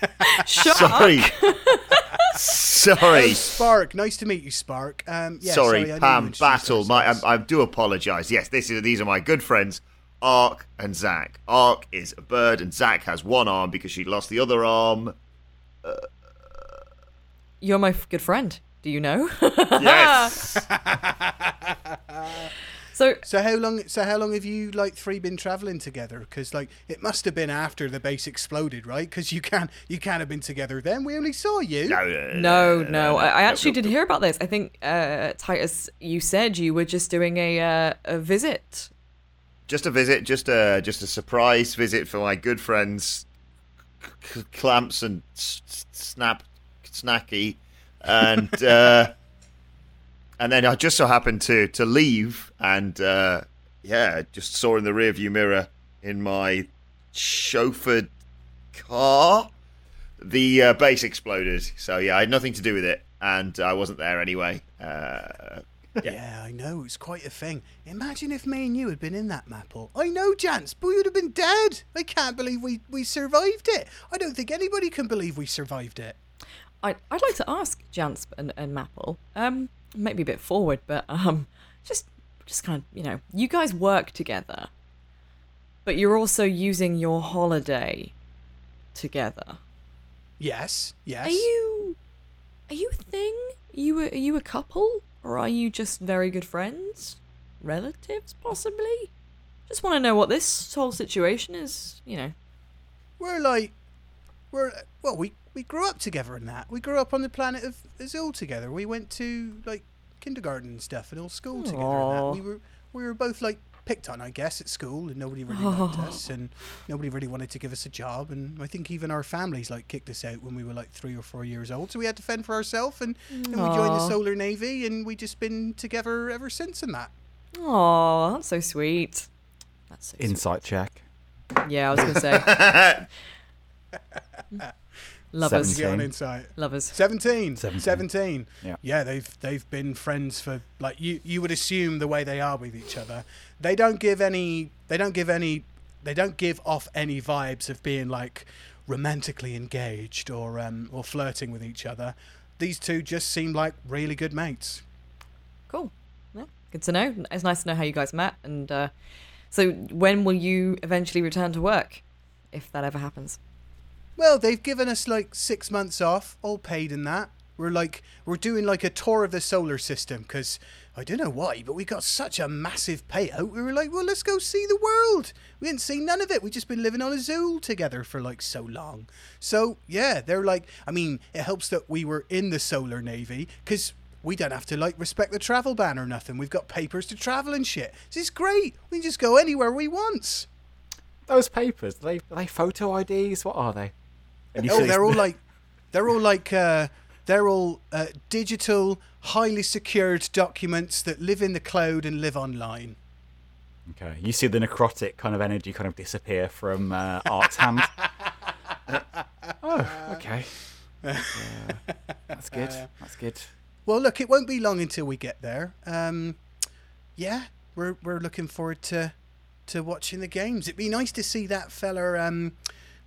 we're- Shark. Sorry. Sorry. Spark. Nice to meet you, Spark. Um, yeah, sorry, I knew you Pam, introduced Battle. My, ourselves. I, I do apologise. Yes, this is these are my good friends, Aark and Zack. Aark is a bird, and Zack has one arm because she lost the other arm. You're my f- good friend. Do you know? Yes. so So how long? So how long have you like three been traveling together? Because like it must have been after the base exploded, right? Because you can't you can't have been together then. We only saw you. no, no, no, no. I, I actually did hear about this. I think uh, Titus, you said you were just doing a uh, a visit. Just a visit, just a just a surprise visit for my good friends, Clamps and Snap, Snacky, and uh, and then I just so happened to to leave, and uh, yeah, just saw in the rearview mirror in my chauffeured car the uh, base exploded. So yeah, I had nothing to do with it, and I wasn't there anyway. Uh, Yeah, I know. It's quite a thing. Imagine if me and you had been in that Maple. I know, Jance, but we would have been dead. I can't believe we, we survived it. I don't think anybody can believe we survived it. I, I'd like to ask Jansp and, and Maple, um, maybe a bit forward, but um, just just kind of, you know, you guys work together, but you're also using your holiday together. Yes, yes. Are you are you a thing? Are you a, are you a couple, or are you just very good friends, relatives, possibly? Just want to know what this whole situation is. You know. We're like, we're well, we we grew up together in that. We grew up on the planet of Azul together. We went to like kindergarten and stuff and all school together. And that. We were we were both like picked on, I guess, at school, and nobody really liked oh. us, and nobody really wanted to give us a job. And I think even our families like kicked us out when we were like three or four years old. So we had to fend for ourselves, and, and we joined the Solar Navy, and we've just been together ever since. And that. Oh, that's so sweet. That's so Insight check. Yeah, I was gonna say lovers, get on Seventeen. insight. lovers. 17. Seventeen. 17. Yeah. they've they've been friends for like you you would assume the way they are with each other. They don't give any they don't give any they don't give off any vibes of being like romantically engaged or um or flirting with each other. These two just seem like really good mates. Cool. Yeah, good to know. It's nice to know how you guys met. And uh, so, when will you eventually return to work, if that ever happens? Well, they've given us like six months off, all paid in that. We're like, we're doing like a tour of the solar system because I don't know why, but we got such a massive payout. We were like, well, let's go see the world. We hadn't seen none of it. We just been living on Azul together for like so long. So yeah, they're like, I mean, it helps that we were in the solar navy because we don't have to like respect the travel ban or nothing. We've got papers to travel and shit. This is great. We can just go anywhere we want. Those papers, are they, are they photo IDs? What are they? Oh, they're all like, they're all like, uh, they're all uh, digital, highly secured documents that live in the cloud and live online. Okay, you see the necrotic kind of energy kind of disappear from uh, Aark's hand. oh, okay. Yeah, that's good. That's good. Well, look, it won't be long until we get there. Um, yeah, we're we're looking forward to to watching the games. It'd be nice to see that fella. Um,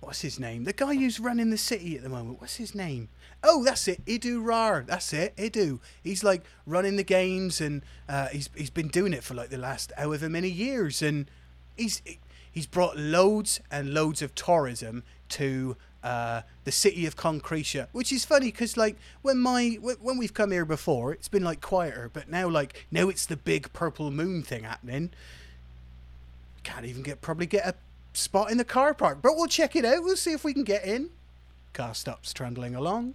what's his name? The guy who's running the city at the moment. What's his name? Oh, that's it, Idu Rar. That's it, Idu. He's like running the games, and uh, he's he's been doing it for like the last however many years, and he's he's brought loads and loads of tourism to uh, the city of Concretia, which is funny because like when my when we've come here before, it's been like quieter, but now like now it's the big purple moon thing happening. Can't even get probably get a spot in the car park, but we'll check it out. We'll see if we can get in. Car stops trundling along.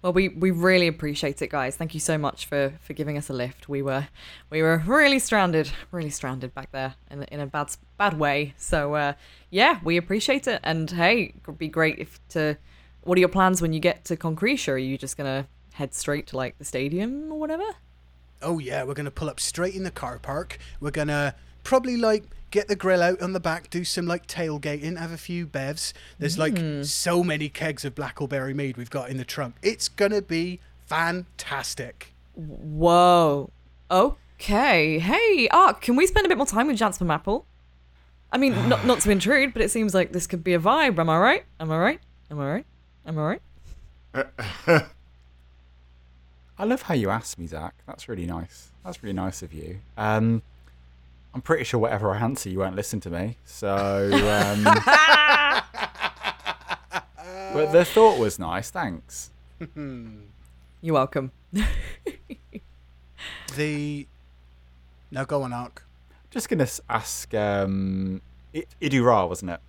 Well, we, we really appreciate it, guys. Thank you so much for, for giving us a lift. We were we were really stranded, really stranded back there in, in a bad bad way. So uh, yeah, we appreciate it. And hey, it'd be great if to. What are your plans when you get to Concretia? Are you just gonna head straight to like the stadium or whatever? Oh yeah, we're gonna pull up straight in the car park. We're gonna probably like get the grill out on the back, do some like tailgating, have a few bevs. There's like Mm. so many kegs of Blackberry mead we've got in the trunk. It's gonna be fantastic. Whoa. Okay. Hey, Aark, can we spend a bit more time with Janspam Maple? I mean, not not to intrude, but it seems like this could be a vibe. Am I right? Am I right? Am I right? Am I right? I love how you asked me, Zach. That's really nice. That's really nice of you. Um, I'm pretty sure whatever I answer, you won't listen to me. So, um, but the thought was nice. Thanks. You're welcome. The now go on, Aark. Just gonna ask. Um, I- Idura, wasn't it?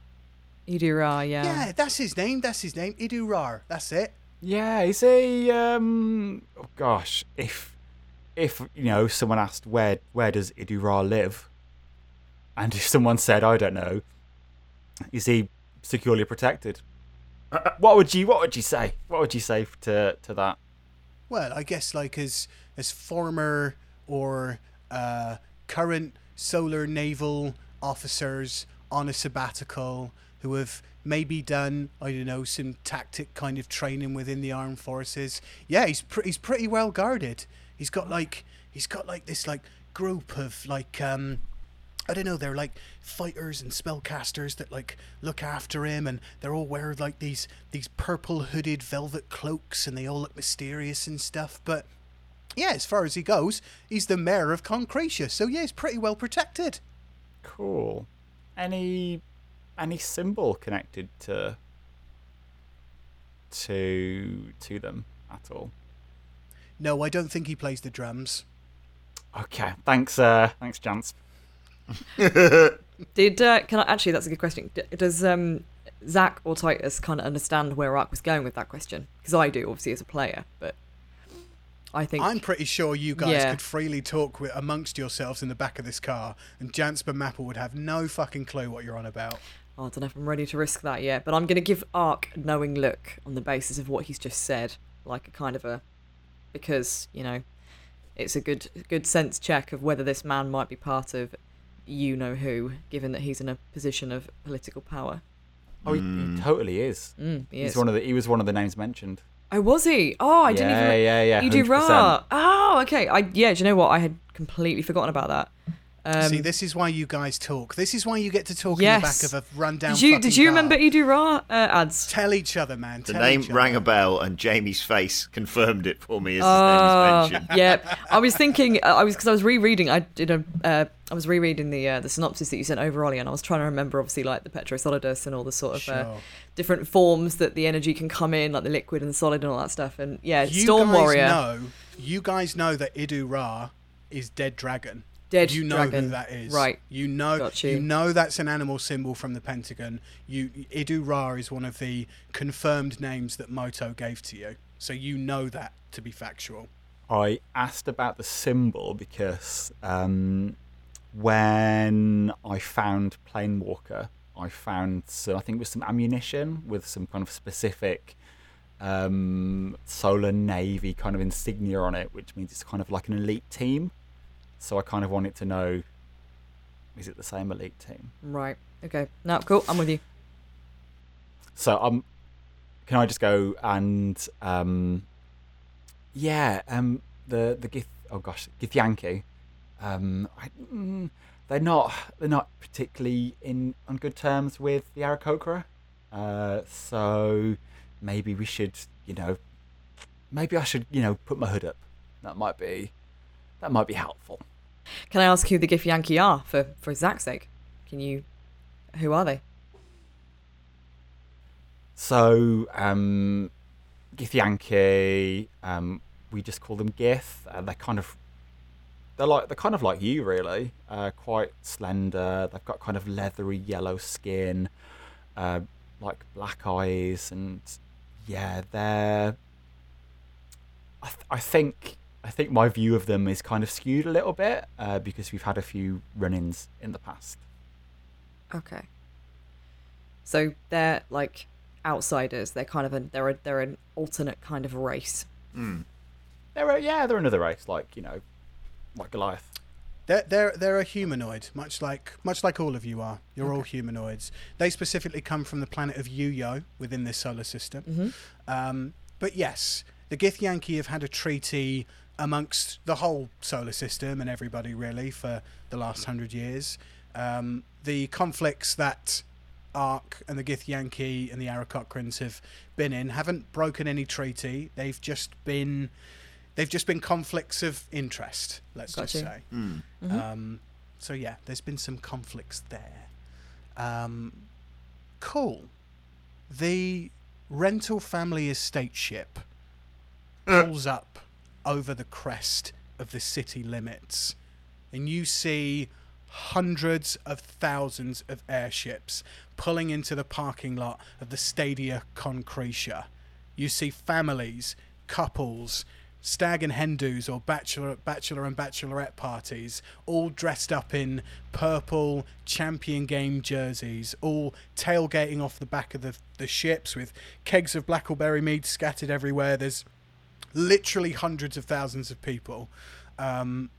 Idura, yeah. Yeah, that's his name. That's his name. Idu Rar. That's it. Yeah, he's a. Um, oh gosh, if if you know someone asked where where does Idura live, and if someone said I don't know, is he securely protected? What would you What would you say? What would you say to to that? Well, I guess like as as former or uh, current solar naval officers on a sabbatical who have maybe done I don't know some tactic kind of training within the armed forces. Yeah, he's pre- he's pretty well guarded. He's got like he's got like this like group of like um I don't know, they're like fighters and spellcasters that like look after him and they're all wear like these these purple hooded velvet cloaks and they all look mysterious and stuff. But yeah, as far as he goes, he's the mayor of Concretia, so yeah, he's pretty well protected. Cool. Any any symbol connected to to to them at all? No, I don't think he plays the drums. Okay. Thanks. Uh, thanks, Jance. Did uh, can I actually? That's a good question. D- does um Zach or Titus kind of understand where Aark was going with that question? Because I do, obviously, as a player, but I think I'm pretty sure you guys Yeah. could freely talk with, amongst yourselves in the back of this car, and Jansper Maple would have no fucking clue what you're on about. Oh, I don't know if I'm ready to risk that yet, but I'm going to give Aark a knowing look on the basis of what he's just said, like a kind of a, because you know, it's a good good sense check of whether this man might be part of, you know who, given that he's in a position of political power. Oh, he, he totally is. Mm, he He's is. one of the. He was one of the names mentioned. Oh, was he? Oh, I didn't Yeah, even. yeah, yeah, yeah. You do 100%. right. Oh, okay. I yeah. Do you know what? I had completely forgotten about that. Um, See, this is why you guys talk. This is why you get to talk Yes. in the back of a rundown. did you did you remember Edu Ra uh, ads? Tell each other, man. The Tell name rang a bell, and Jamie's face confirmed it for me as Oh, his name is mentioned. yeah. I was thinking. uh, I was because I was rereading. I did a. Uh, I was rereading the uh, the synopsis that you sent over, Ollie, and I was trying to remember, obviously, like the Petrosolidus and all the sort of uh, Sure. different forms that the energy can come in, like the liquid and the solid and all that stuff. And yeah, You Storm guys Warrior, know. You guys know that Idu Ra is dead dragon. Dead you know dragon. who that is, Right. You know, Got you. you. know that's an animal symbol from the Pentagon. You Idu Ra is one of the confirmed names that Moto gave to you, so you know that to be factual. I asked about the symbol because um, when I found Planewalker, I found some, I think it was some ammunition with some kind of specific um, Solar Navy kind of insignia on it, which means it's kind of like an elite team. So I kind of wanted to know is it the same elite team? Right. Okay. No, cool. I'm with you. So um, can I just go and um, yeah, um, the the Gith oh gosh, Githyanki, um, I, mm, they're not they're not particularly in on good terms with the Aarakocra. Uh, so maybe we should, you know, maybe I should, you know, put my hood up. That might be that might be helpful. Can I ask who the Githyanki are for for Zach's sake? Can you? Who are they? So, um, Githyanki, um, we just call them Gith. Uh, they're kind of they're like they're kind of like you really uh, quite slender they've got kind of leathery yellow skin uh, like black eyes and yeah they're I, th- I think I think my view of them is kind of skewed a little bit uh, because we've had a few run-ins in the past Okay. So they're like outsiders. They're kind of a they're a, they're an alternate kind of race. they're a, yeah they're another race like you know like Goliath They're, they're, they're a humanoid, much like much like all of you are. You're all humanoids. They specifically come from the planet of Yuyo within this solar system. Hmm. Um, but yes, the Githyanki have had a treaty amongst the whole solar system and everybody really for the last hundred years. Um, the conflicts that Aark and the Githyanki and the Arakocrans have been in haven't broken any treaty. They've just been they've just been conflicts of interest. Let's Got just you. say. Um, so yeah, there's been some conflicts there. Um, cool. The rental family estate ship pulls up over the crest of the city limits, and you see hundreds of thousands of airships pulling into the parking lot of the Stadia Concretia. You see families, couples, stag and hen do's or bachelor, bachelor and bachelorette parties, all dressed up in purple champion game jerseys, all tailgating off the back of the, the ships with kegs of blackberry mead scattered everywhere. There's literally hundreds of thousands of people. Um,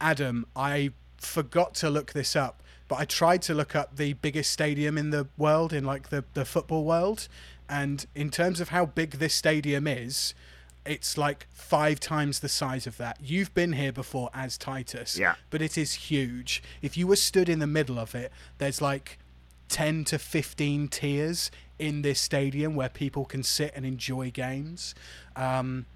Adam, I forgot to look this up, but I tried to look up the biggest stadium in the world, in like the, the football world. And in terms of how big this stadium is, it's like five times the size of that. You've been here before as Titus, Yeah. but it is huge. If you were stood in the middle of it, there's like 10 to 15 tiers in this stadium where people can sit and enjoy games. Um,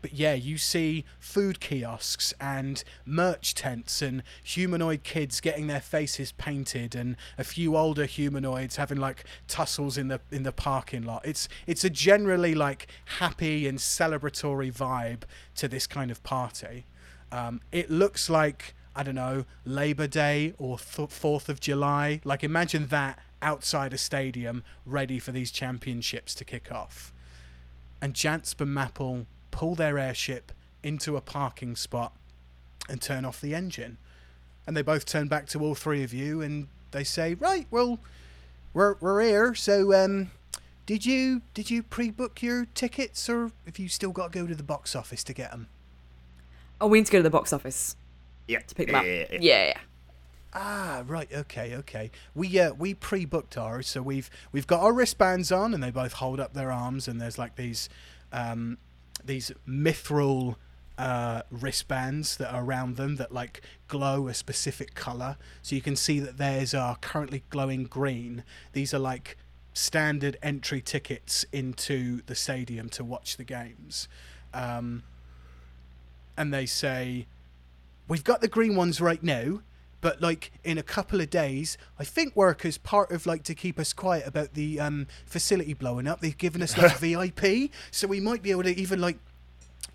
but yeah, you see food kiosks and merch tents and humanoid kids getting their faces painted and a few older humanoids having like tussles in the in the parking lot. It's it's a generally like happy and celebratory vibe to this kind of party. Um, it looks like I don't know Labor Day or Fourth of July. Like imagine that outside a stadium, ready for these championships to kick off. And and Maple pull their airship into a parking spot and turn off the engine. And they both turn back to all three of you and they say, "Right, well, we're we're here. So, um, did you did you pre-book your tickets, or have you still got to go to the box office to get them?" Oh, we need to go to the box office Yeah. to pick them up. Yeah, yeah, Yeah, yeah. Ah, right. Okay, okay. We uh, we pre-booked ours, so we've we've got our wristbands on, and they both hold up their arms, and there's like these um, these mithril uh, wristbands that are around them that like glow a specific color. So you can see that theirs are currently glowing green. These are like standard entry tickets into the stadium to watch the games. Um, and they say, We've got the green ones right now, but like in a couple of days, I think workers part of like to keep us quiet about the um, facility blowing up. They've given us like VIP, so we might be able to even like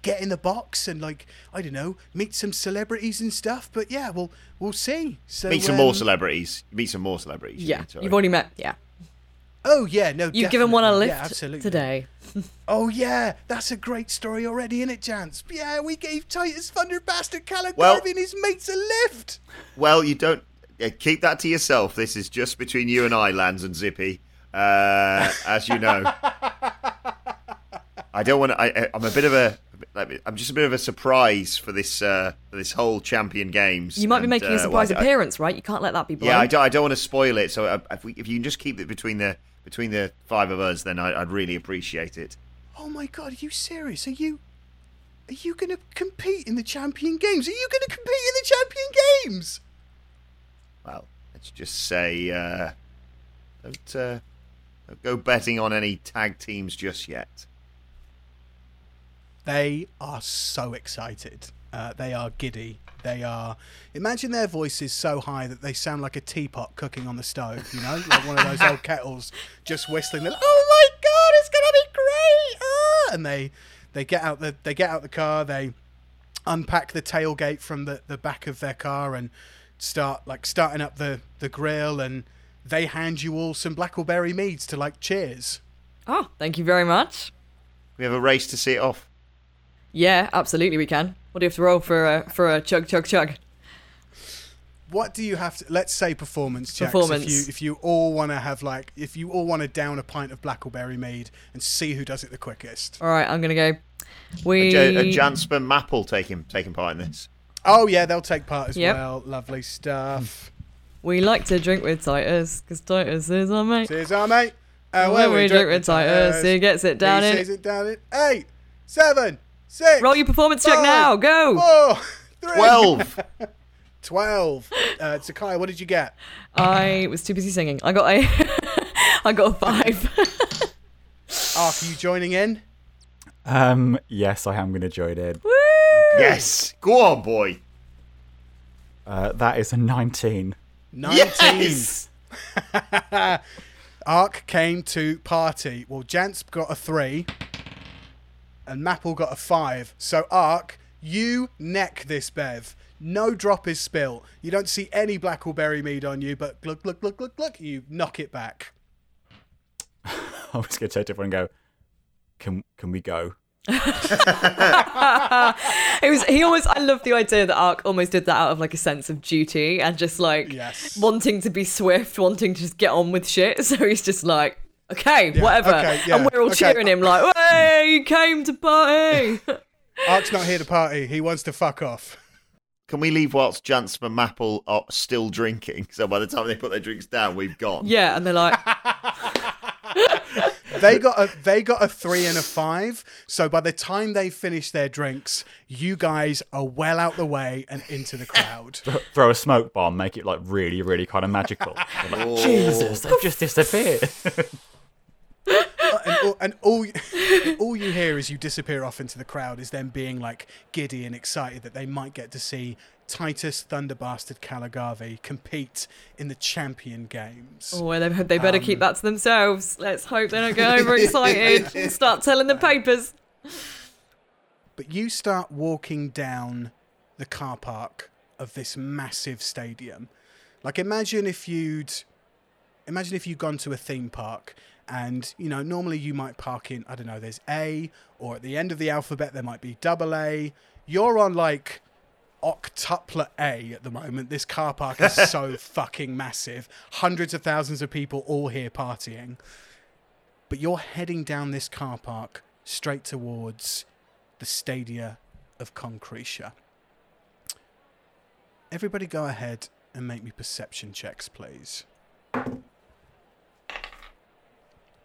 get in the box and like I don't know, meet some celebrities and stuff. But yeah, we'll we'll see. So Meet some more um, celebrities. Meet some more celebrities. Yeah, sorry. you've already met. Yeah, Oh yeah, no. you've given one a lift yeah, absolutely. today. Oh yeah, that's a great story already, isn't it, Chance? Yeah, we gave Titus Thunder Bastard Calagarvy Well- and his mates a lift. Well, you don't uh, keep that to yourself. This is just between you and I, Lands and Zippy. Uh, as you know, I don't want to. I, I'm a bit of a. I'm just a bit of a surprise for this uh, for this whole champion games. You might be making uh, a surprise well, I- appearance, right? You can't let that be blown. Yeah, I don't, I don't want to spoil it. So uh, if, we, if you can just keep it between the between the five of us, then I, I'd really appreciate it. Oh my god, are you serious? Are you are you gonna compete in the champion games? Are you gonna compete in the champion Games? Well, let's just say uh, don't, uh, don't go betting on any tag teams just yet. They are so excited. Uh, they are giddy. They are. Imagine their voices so high that they sound like a teapot cooking on the stove. You know, like one of those old kettles just whistling. They're like, oh my god, it's gonna be great! Ah! And they they get out the they get out the car. They unpack the tailgate from the, the back of their car and start like starting up the the grill. And they hand you all some blackberry meads to like cheers. Oh, thank you very much. We have a race to see it off. Yeah, absolutely we can. What do you have to roll for a for a chug chug chug? What do you have to? Let's say performance checks. Performance. If you if you all want to have like if you all want to down a pint of blackberry mead and see who does it the quickest. All right, I'm gonna go. We J- uh, Jansper Maple taking taking part in this. Oh yeah, they'll take part as Yep. well. Lovely stuff. we like to drink with Titus because Titus is our mate. Cheers, our mate. Uh, when we drink with Titus, he gets it down he in. sees it down in eight, seven, six. Roll your performance check now. Go. Four, three, Twelve. twelve. Uh, Zakai, what did you get? I was too busy singing. I got a. I got a five. Aark, are you joining in? Um, yes, I am going to join in. Woo! yes. Go on, boy. Uh, that is a 19. Nineteen. Yes. Aark came to party. Well, Jance got a three, and Maple got a five. So Aark, you neck this bev. No drop is spilt. You don't see any blackberry mead on you, but look, look, look, look, look. You knock it back. I was going to turn to everyone and go, can, can we go? It was. He almost. I love the idea that Aark almost did that out of like a sense of duty and just like Yes. wanting to be swift, wanting to just get on with shit. So he's just like, okay, whatever. okay, yeah, and we're all okay. cheering him like, hey, you came to party. Aark's not here to party. He wants to fuck off. Can we leave whilst Jansper Maple are still drinking? So by the time they put their drinks down, we've gone. yeah, and they're like, They got a they got a three and a five. So by the time they finish their drinks, you guys are well out the way and into the crowd. Throw a smoke bomb, make it like really, really kind of magical. Like, Jesus, they've just disappeared. Uh, and all, and all all you hear as you disappear off into the crowd is them being like giddy and excited that they might get to see Titus Thunderbastard Calagavi compete in the champion games. oh, they, they better keep um, that to themselves. Let's hope they don't get overexcited and start telling the papers. But you start walking down the car park of this massive stadium. Like imagine if you'd imagine if you'd gone to a theme park and you know normally you might park in I don't know there's A or at the end of the alphabet there might be double A. You're on like octuplet A at the moment. This car park is so fucking massive. Hundreds of thousands of people all here partying. But you're heading down this car park straight towards the stadia of Concretia. Everybody go ahead and make me perception checks, please.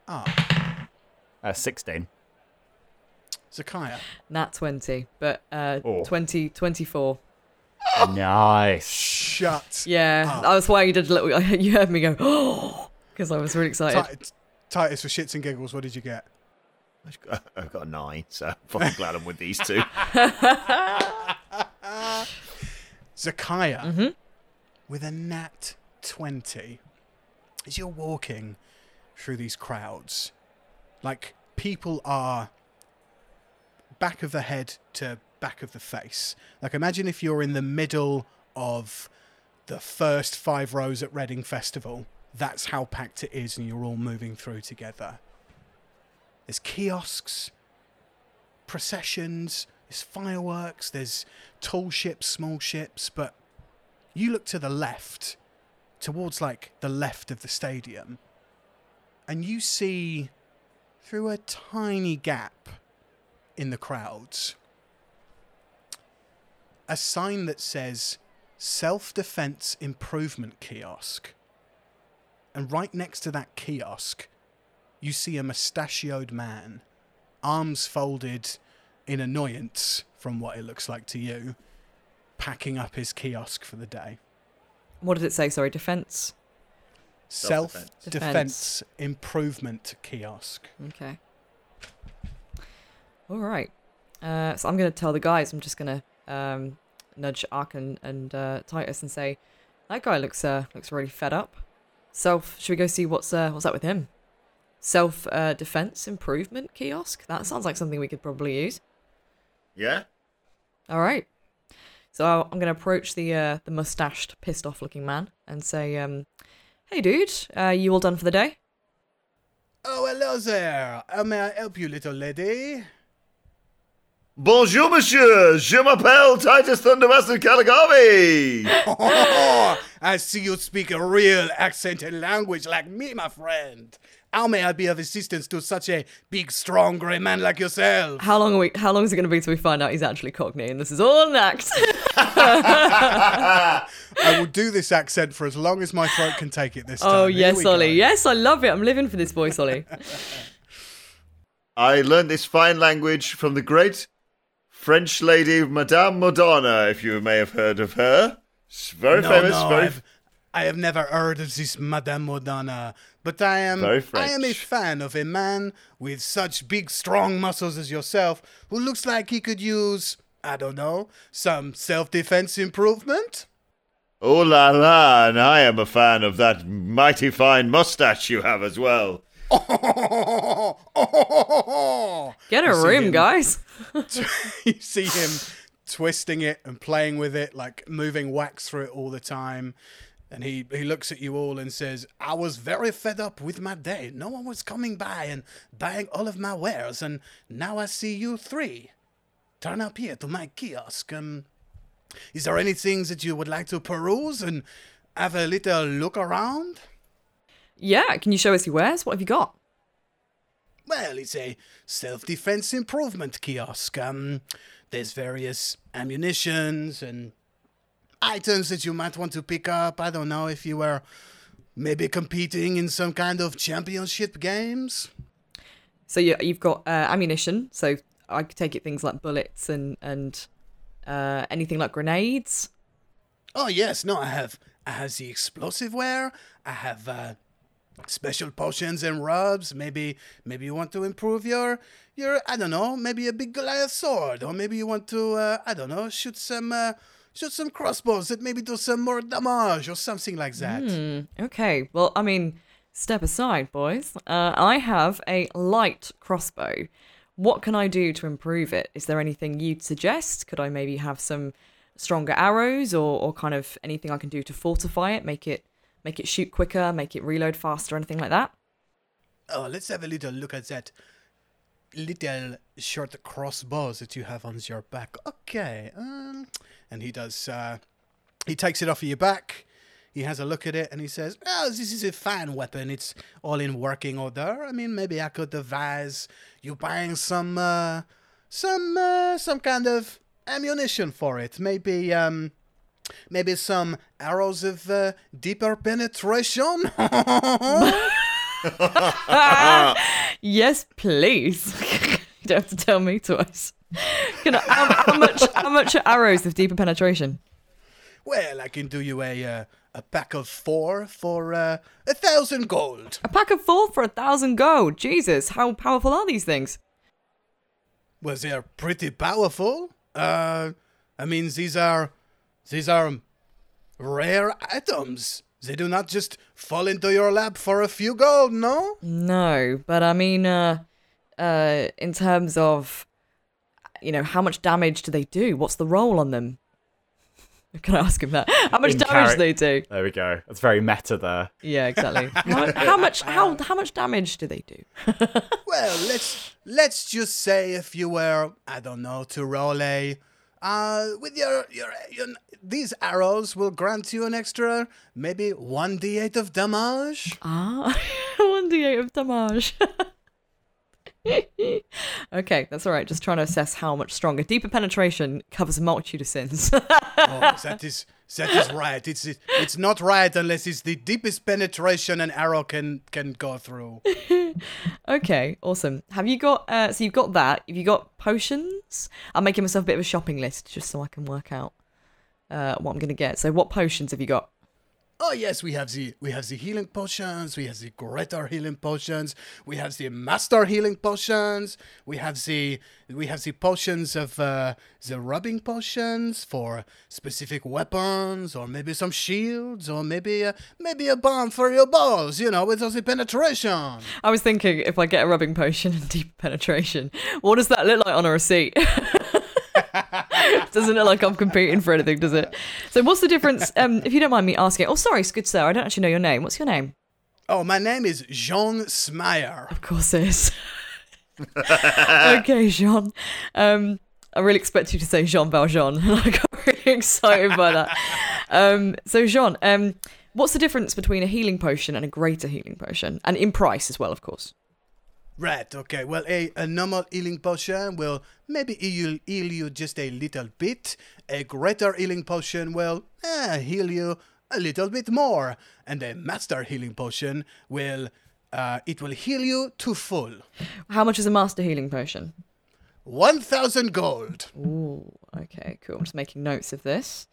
Ah, Uh, 16. Zakaiya. Nat 20, but uh, Oh. 20, 24. Nice. Shut. Yeah, up. that was why you did a little. You heard me go, oh, because I was really excited. Ti- Titus, for shits and giggles, what did you get? I've got- a nine, so I'm fucking glad I'm with these two. Zakaiya with a nat 20. As you're walking through these crowds, like people are back of the head to back of the face. Like imagine if you're in the middle of the first five rows at Reading Festival. That's how packed it is, and you're all moving through together. There's kiosks, processions, there's fireworks, there's tall ships, small ships, but you look to the left, towards like the left of the stadium, and you see through a tiny gap in the crowds a sign that says Self Defense Improvement Kiosk. And right next to that kiosk, you see a mustachioed man, arms folded in annoyance from what it looks like to you, packing up his kiosk for the day. What did it say? Sorry, defense. Self Self-defense. defense improvement kiosk. Okay. All right. Uh, so I'm going to tell the guys. I'm just going to um, nudge Aark and, and uh, Titus and say, "That guy looks uh, looks really fed up." Self. Should we go see what's uh, what's up with him? Self uh, defense improvement kiosk. That sounds like something we could probably use. Yeah? All right. So I'm going to approach the uh, the mustached, pissed off looking man and say, um, "Hey, dude, uh, you all done for the day?" Oh, hello there. How may I help you, little lady? Bonjour, monsieur. Je m'appelle Titus Thundermaster Caligari. I see you speak a real accent and language like me, my friend. How may I be of assistance to such a big, strong, grey man like yourself? How long are we? How long is it going to be till we find out he's actually Cockney and this is all an act? I will do this accent for as long as my throat can take it this oh, time. oh Here yes, we go. Ollie. Yes, I love it. I'm living for this voice, Ollie. I learned this fine language from the great French lady Madame Madonna, if you may have heard of her. She's very no, famous, no, very I've, I have never heard of this Madame Madonna, but I am I am a fan of a man with such big, strong muscles as yourself, who looks like he could use, I don't know, some self-defense improvement. Oh la la, and I am a fan of that mighty fine mustache you have as well. Get a You room, him- guys. you see him twisting it and playing with it, like moving wax through it all the time. And he, he looks at you all and says, I was very fed up with my day. No one was coming by and buying all of my wares, and now I see you three. Turn up here to my kiosk. Um, is there anything that you would like to peruse and have a little look around? Yeah, can you show us your wares? What have you got? Well, it's a self defense improvement kiosk. Um, there's various ammunitions and items that you might want to pick up. I don't know if you were maybe competing in some kind of championship games. So you, you've got uh, ammunition. So I could take it things like bullets and and uh, anything like grenades. Oh yes, no, I have I have the explosive ware. I have uh, special potions and rubs. Maybe maybe you want to improve your your I don't know, maybe a big Goliath sword, or maybe you want to uh, I don't know, shoot some uh, shoot some crossbows that maybe do some more damage or something like that. Okay, well, I mean, step aside, boys. Uh, I have a light crossbow. What can I do to improve it? Is there anything you'd suggest? Could I maybe have some stronger arrows, or, or kind of anything I can do to fortify it, make it make it shoot quicker, make it reload faster, anything like that? Oh, let's have a little look at that little short crossbows that you have on your back. Okay, um, and he does. Uh, he takes it off of your back. He has a look at it and he says, "Oh, this is a fine weapon. It's all in working order. I mean, maybe I could advise you buying some, uh, some, uh, some kind of ammunition for it. Maybe, um." Maybe some arrows of uh, deeper penetration. Yes, please. you don't have to tell me twice. How, how much? How much are arrows of deeper penetration? Well, I can do you a uh, a pack of four for uh, a thousand gold. A pack of four for a thousand gold. Jesus, how powerful are these things? Well, they're pretty powerful. Uh, I mean, these are these are rare items. They do not just fall into your lap for a few gold, no? No, but I mean, uh, uh, in terms of, you know, how much damage do they do? What's the roll on them? Can I ask him that? How much In damage charac- do they do? There we go. That's very meta there. Yeah, exactly. how, how much? How how much damage do they do? Well, let's let's just say if you were, I don't know, to roll a, uh, with your your, your these arrows will grant you an extra maybe one d8 of damage. Ah, one d8 of damage. okay, that's all right. Just trying to assess how much stronger. Deeper penetration covers a multitude of sins. Oh, that is that is right. It's it's not right unless it's the deepest penetration an arrow can can go through. okay, awesome. Have you got? Uh, so you've got that. Have you got potions? I'm making myself a bit of a shopping list just so I can work out uh, what I'm going to get. So, what potions have you got? Oh yes, we have the we have the healing potions, we have the greater healing potions, we have the master healing potions, we have the we have the potions of uh, the rubbing potions for specific weapons, or maybe some shields, or maybe uh, maybe a bomb for your balls, you know, with the penetration. I was thinking if I get a rubbing potion and deep penetration, what does that look like on a receipt? Doesn't it like I'm competing for anything, does it? So, what's the difference? Um, if you don't mind me asking, oh, sorry, good sir, I don't actually know your name. What's your name? Oh, my name is Jean Smyer. Of course, it is. okay, Jean. Um, I really expect you to say Jean Valjean. I got really excited by that. Um, so, Jean, um, what's the difference between a healing potion and a greater healing potion? And in price as well, of course. Right, okay. Well, a, a normal healing potion will maybe heal, heal you just a little bit. A greater healing potion will eh, heal you a little bit more. And a master healing potion will uh, it will heal you to full. How much is a master healing potion? 1000 gold. Ooh, okay, cool. I'm just making notes of this.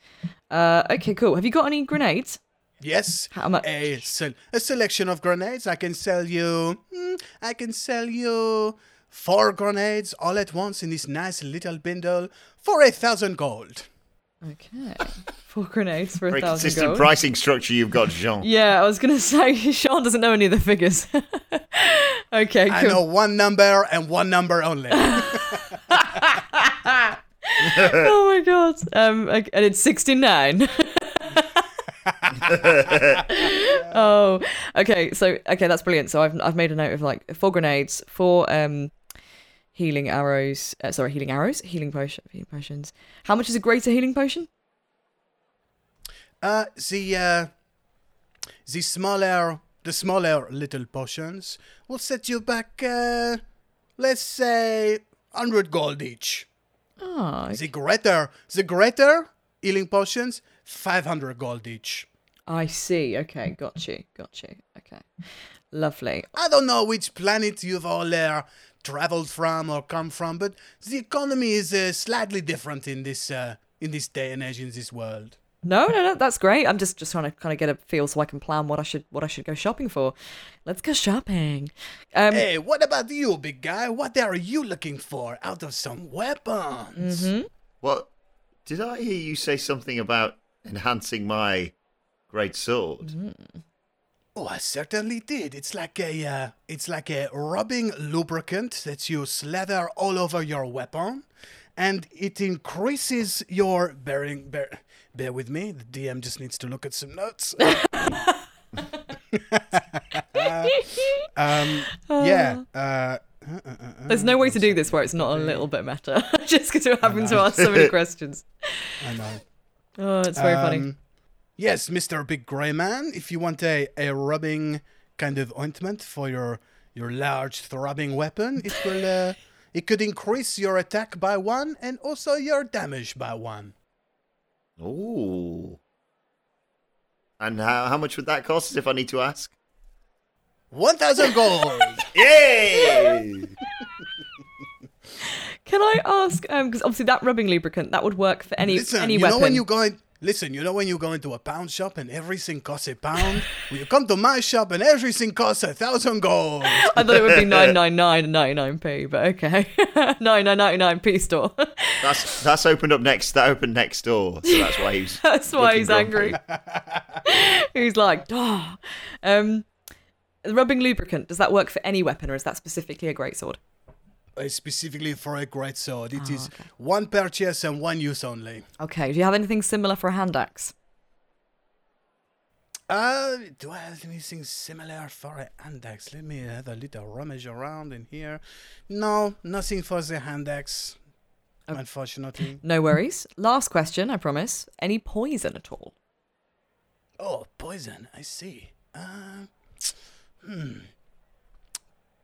Uh, okay, cool. Have you got any grenades? Yes. How much? A, se- a selection of grenades. I can sell you. hmm, I can sell you four grenades all at once in this nice little bindle for a thousand gold. Okay. Four grenades for a Very thousand consistent gold. pricing structure you've got, Jean. Yeah, I was gonna say Sean doesn't know any of the figures. okay, I know one number and one number only. Oh my god. Um, and it's sixty nine. oh, okay. So okay, that's brilliant. So I've I've made a note of like four grenades, four um healing arrows. Uh, sorry, healing arrows, healing potion, healing potions. How much is a greater healing potion? Uh, the uh, the smaller the smaller little potions will set you back. Uh, let's say hundred gold each. Oh, The greater the greater healing potions, five hundred gold each. I see. Okay, got you, got you. Okay, lovely. I don't know which planet you've all uh, traveled from or come from, but the economy is uh, slightly different in this uh, in this day and age in this world. No, no, no, that's great. I'm just just trying to kind of get a feel so I can plan what I should what I should go shopping for. Let's go shopping. Um, Hey, what about you, big guy? What are you looking for out of some weapons? Well, did I hear you say something about enhancing my great sword? Oh, I certainly did. It's like a uh, it's like a rubbing lubricant that you slather all over your weapon, and it increases your bearing. Bear, bear with me. The DM just needs to look at some notes. um, yeah. Uh, There's no way to do this where it's not a little bit meta, just because we're having to ask so many questions. I know. Oh, it's very funny. Um, Yes, Mr. Big Grey Man, if you want a, a rubbing kind of ointment for your your large throbbing weapon, it will uh, it could increase your attack by one and also your damage by one. Ooh. And how, how much would that cost if I need to ask? One thousand gold. Yay! Can I ask? Um, because obviously that rubbing lubricant that would work for any listen, any you weapon. know when you go in, listen, you know when you go into a pound shop and everything costs a pound. when you come to my shop and everything costs a thousand gold. I thought it would be nine nine nine and ninety nine p, but okay, nine nine ninety nine p store. That's that's opened up next. That opened next door, so that's why he's. That's why he's grumpy. angry. he's like, oh. Um, the rubbing lubricant does that work for any weapon, or is that specifically a greatsword? Uh, specifically for a great sword, it Oh, is one purchase and one use only. Okay. Do you have anything similar for a hand axe? Uh, do I have anything similar for a hand axe? Let me have a little rummage around in here. No, nothing for the hand axe. Unfortunately. No worries. Last question, I promise. Any poison at all? Oh, poison. I see. Uh, hmm.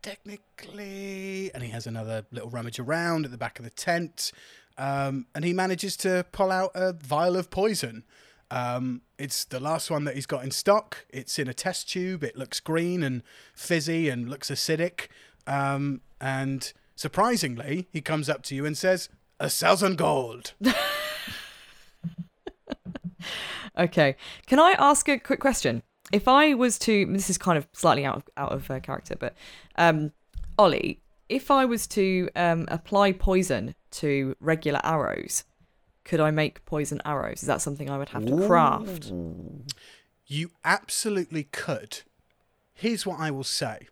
Technically, and he has another little rummage around at the back of the tent, um, and he manages to pull out a vial of poison. Um, it's the last one that he's got in stock. It's in a test tube. It looks green and fizzy and looks acidic. Um, and surprisingly, he comes up to you and says, "A thousand gold." Okay. Can I ask a quick question? If I was to, this is kind of slightly out of out of uh, character, but um, Ollie, if I was to um, apply poison to regular arrows, could I make poison arrows? Is that something I would have to craft? You absolutely could. Here's what I will say.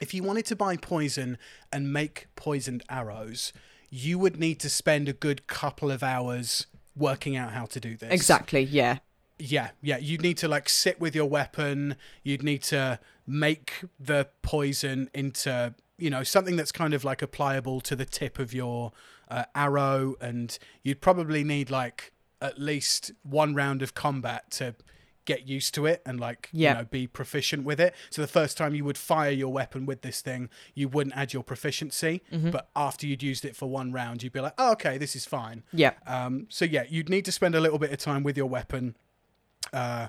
If you wanted to buy poison and make poisoned arrows, you would need to spend a good couple of hours working out how to do this. Exactly. Yeah. Yeah, yeah. You'd need to like sit with your weapon. You'd need to make the poison into, you know, something that's kind of like applicable to the tip of your uh, arrow. And you'd probably need like at least one round of combat to get used to it and like Yeah. you know be proficient with it. So the first time you would fire your weapon with this thing, you wouldn't add your proficiency, but after you'd used it for one round, you'd be like, oh, "Okay, this is fine." Yeah. Um, so yeah, you'd need to spend a little bit of time with your weapon, uh,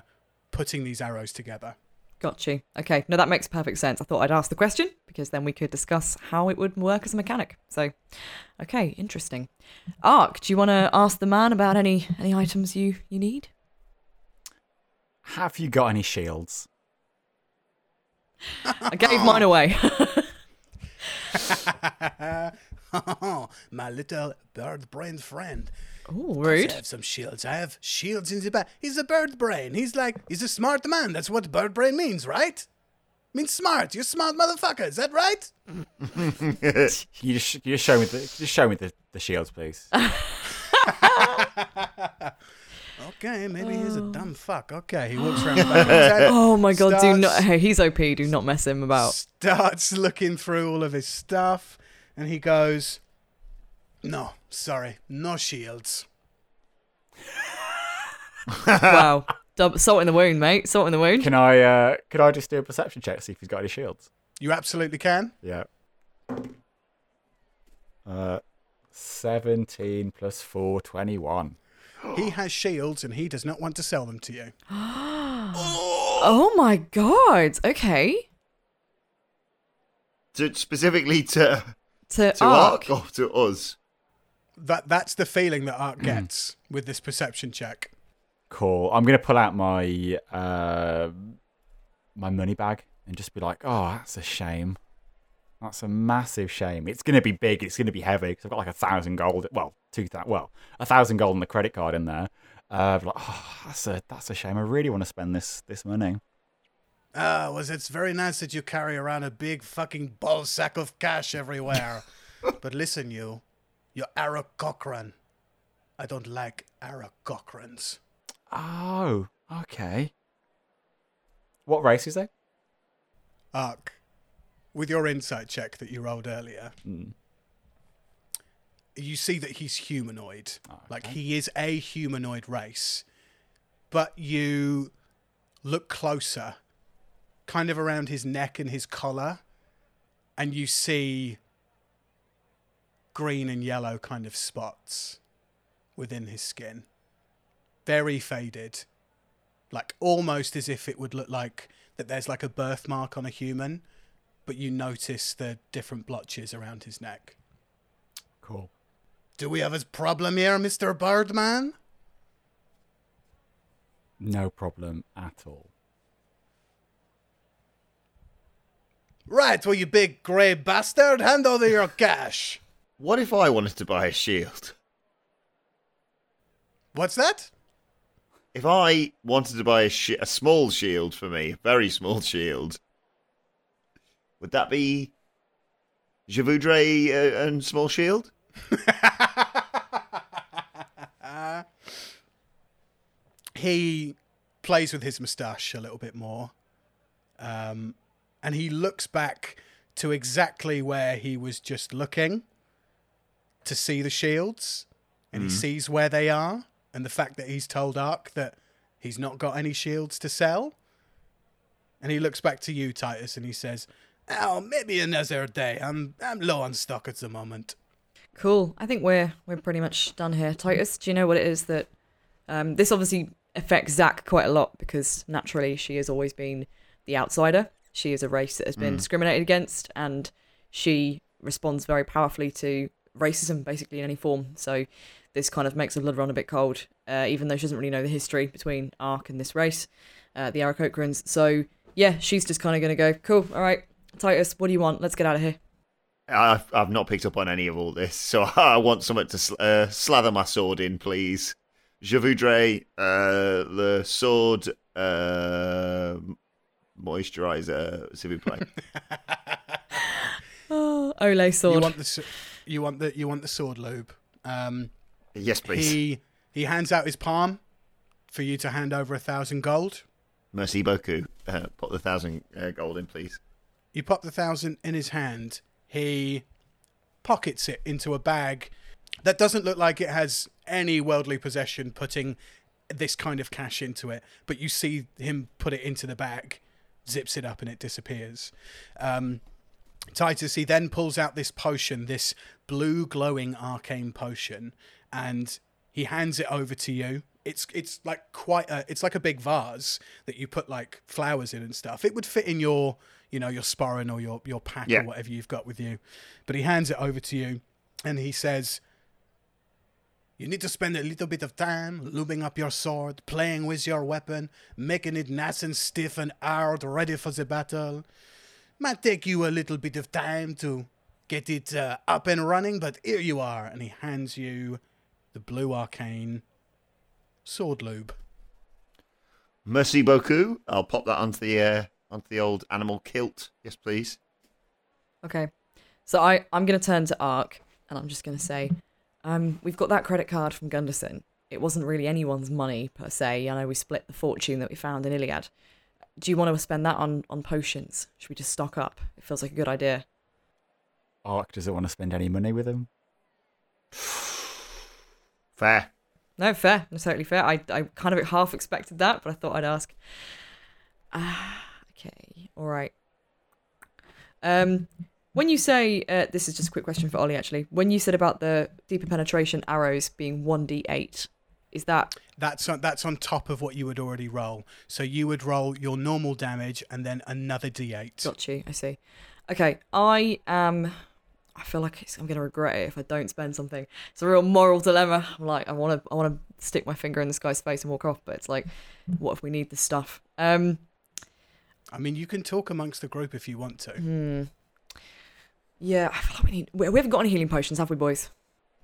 putting these arrows together. Got you. Okay. No, that makes perfect sense. I thought I'd ask the question because then we could discuss how it would work as a mechanic. So, okay, interesting. Aark, do you want to ask the man about any any items you you need? Have you got any shields? I gave mine away. My little bird brain friend. Oh, I have some shields. I have shields in the back. He's a bird brain. He's like, he's a smart man. That's what bird brain means, right? Means smart. You're smart motherfucker. Is that right? You just you just show me the just show me the, the shields, please. Okay, maybe he's a oh. dumb fuck. Okay, he walks around the back of his head. Oh my god, do not. Hey, he's OP. Do not mess him about. starts looking through all of his stuff and he goes, No, sorry, no shields. wow. Salt in the wound, mate. Salt in the wound. Can I uh could I just do a perception check to see if he's got any shields? You absolutely can. Yeah. Uh, seventeen plus four, twenty-one. He has shields and he does not want to sell them to you. Oh my god. Okay. To, specifically to To, to Aark. Aark or to us. That that's the feeling that Aark gets with this perception check. Cool. I'm gonna pull out my uh my money bag and just be like, oh, that's a shame. That's a massive shame. It's gonna be big. It's gonna be heavy because I've got like a thousand gold. Well, two thousand. Well, a thousand gold on the credit card in there. Uh, like, oh, that's a that's a shame. I really want to spend this this money. Ah, was it's very nice that you carry around a big fucking ball sack of cash everywhere. but listen, you, you're Ara Cochran. I don't like Ara Cochrans. Oh, okay. What race is that? Aark, with your insight check that you rolled earlier, hmm. you see that he's humanoid. Oh, like he is a humanoid race. But you look closer, kind of around his neck and his collar, and you see green and yellow kind of spots within his skin. Very faded. Like almost as if it would look like that there's like a birthmark on a human, but you notice the different blotches around his neck. Cool. Do we have a problem here, Mr. Birdman? No problem at all. Right, well, you big grey bastard, hand over your cash. What if I wanted to buy a shield? What's that? If I wanted to buy a, shi a small shield for me, a very small shield, would that be Je voudrais uh, a small shield? He plays with his moustache a little bit more. Um, and he looks back to exactly where he was just looking to see the shields. And he sees where they are. And the fact that he's told Aark that he's not got any shields to sell. And he looks back to you, Titus, and he says, Oh, maybe another day. I'm I'm low on stock at the moment. Cool. I think we're we're pretty much done here. Titus, do you know what it is that um, this obviously affects Zach quite a lot because naturally she has always been the outsider. She is a race that has been discriminated against, and she responds very powerfully to racism, basically in any form. So this kind of makes her blood run a bit cold, uh, even though she doesn't really know the history between Aark and this race, uh, the Aarakocrans. So yeah, she's just kind of going to go, cool, all right, Titus, what do you want? Let's get out of here. I've, I've not picked up on any of all this, so I want someone to sl- uh, slather my sword in, please. Je voudrais uh, le sword uh, moisturizer, s'il vous plaît. oh, Ole You sword. want the s- you want the you want the sword lube. Um, yes, please. he he hands out his palm for you to hand over a thousand gold. Merci beaucoup. Uh, put the thousand uh, gold in, please. You pop the thousand in his hand. He pockets it into a bag that doesn't look like it has any worldly possession putting this kind of cash into it. But you see him put it into the bag, zips it up, and it disappears. Um, Titus, he then pulls out this potion, this blue glowing arcane potion, and he hands it over to you. It's it's like quite a it's like a big vase that you put like flowers in and stuff. It would fit in your you know your sporran or your your pack Yeah. or whatever you've got with you. But he hands it over to you, and he says, "You need to spend a little bit of time lubing up your sword, playing with your weapon, making it nice and stiff and hard, ready for the battle." Might take you a little bit of time to get it uh, up and running, but here you are. And he hands you the blue arcane sword lube. Merci beaucoup. I'll pop that onto the uh, onto the old animal kilt. Yes, please. Okay. So I, I'm going to turn to Aark and I'm just going to say, um, we've got that credit card from Gunderson. It wasn't really anyone's money per se. I know we split the fortune that we found in Iliad. Do you want to spend that on, on potions? Should we just stock up? It feels like a good idea. Aark doesn't want to spend any money with him. Fair. No, fair. That's totally fair. I, I kind of half expected that, but I thought I'd ask. Ah, okay. All right. Um, when you say uh, this is just a quick question for Ollie actually. When you said about the deeper penetration arrows being one d eight, is that That's on, that's on top of what you would already roll. So you would roll your normal damage and then another d8. got you? I see. Okay, I am. I feel like it's, I'm going to regret it if I don't spend something. It's a real moral dilemma. I'm like, I want to, I want to stick my finger in this guy's face and walk off, but it's like, what if we need this stuff? Um, I mean, you can talk amongst the group if you want to. Hmm. Yeah, I feel like we need. We, we haven't got any healing potions, have we, boys?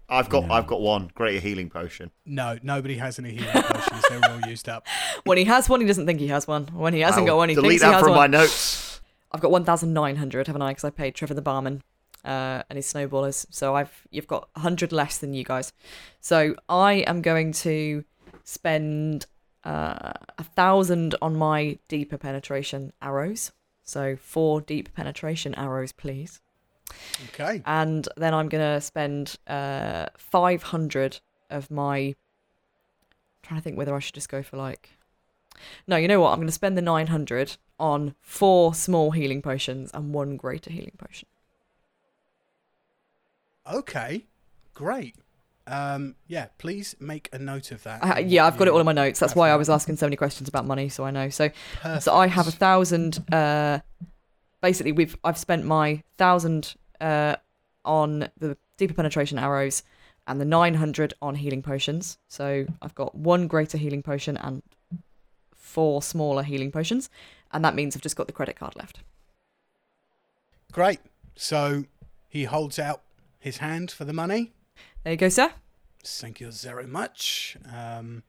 I've got No. I've got one greater healing potion. No, nobody has any healing potions. They're all used up. When he has one, he doesn't think he has one. When he hasn't I'll got one, he delete thinks he that has from one. my notes. I've got 1,900, haven't I? Because I paid Trevor the barman uh, and his snowballers. So I've you've got 100 less than you guys. So I am going to spend uh, a thousand on my deeper penetration arrows. So four deep penetration arrows, please. Okay. and then I'm gonna spend uh 500 of my. I'm trying to think whether I should just go for like. No, you know what? I'm gonna spend the 900 on four small healing potions and one greater healing potion. Okay. Great. Um, yeah, please make a note of that. Yeah, I've got it all in my notes. That's why I was asking so many questions about money, so I know. So, Perfect. so I have a thousand. Uh, basically, we've I've spent my thousand uh on the deeper penetration arrows and the 900 on healing potions. So I've got one greater healing potion and four smaller healing potions, and that means I've just got the credit card left. Great. So he holds out his hand for the money. There you go, sir. Thank you very much. Um,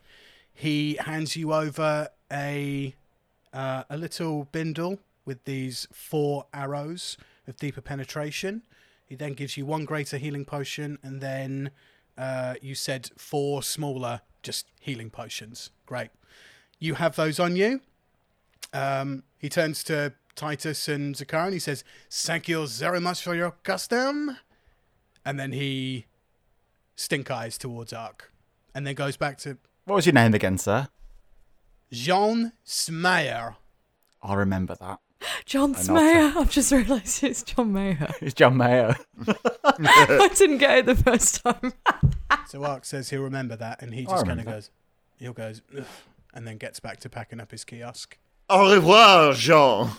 he hands you over a uh, a little bindle with these four arrows of deeper penetration. He then gives you one greater healing potion, and then uh, you said four smaller, just healing potions. Great. You have those on you. Um, he turns to Titus and Zakaiya and he says, Thank you very much for your custom. And then he stink eyes towards Aark. And then goes back to What was your name again, sir? Jean Smeyer. I'll remember that. John I Smayer. I've just realised it's John Mayer. It's John Mayer. I didn't get it the first time. So Aark says he'll remember that, and he just kind of goes, he'll goes, "Ugh," and then gets back to packing up his kiosk. Au revoir, Jean.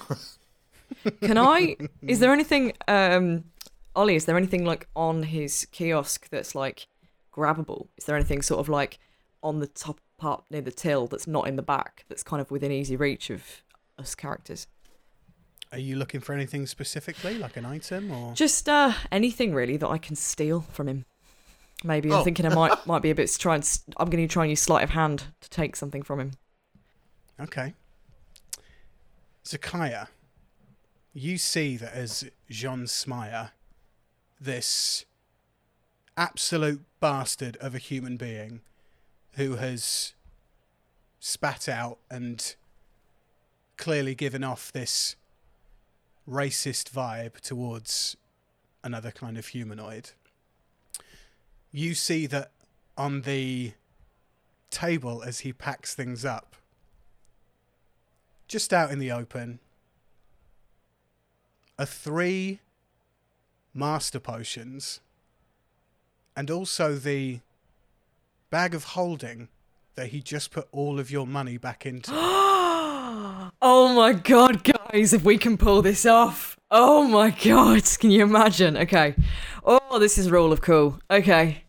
Can I? Is there anything, um, Ollie? Is there anything like on his kiosk that's like grabbable? Is there anything sort of like on the top part near the till that's not in the back that's kind of within easy reach of us characters? Are you looking for anything specifically, like an item or? Just uh, anything really that I can steal from him. Maybe Oh. I'm thinking I might might be a bit s- try and s- I'm going to try and use sleight of hand to take something from him. Okay. Zakaiya, you see that as Jean Smyer, this absolute bastard of a human being who has spat out and clearly given off this racist vibe towards another kind of humanoid. You see that on the table as he packs things up, just out in the open, are three master potions and also the bag of holding that he just put all of your money back into. Oh my god, guys, if we can pull this off. Oh my god, can you imagine? Okay. Oh, this is rule of cool. Okay.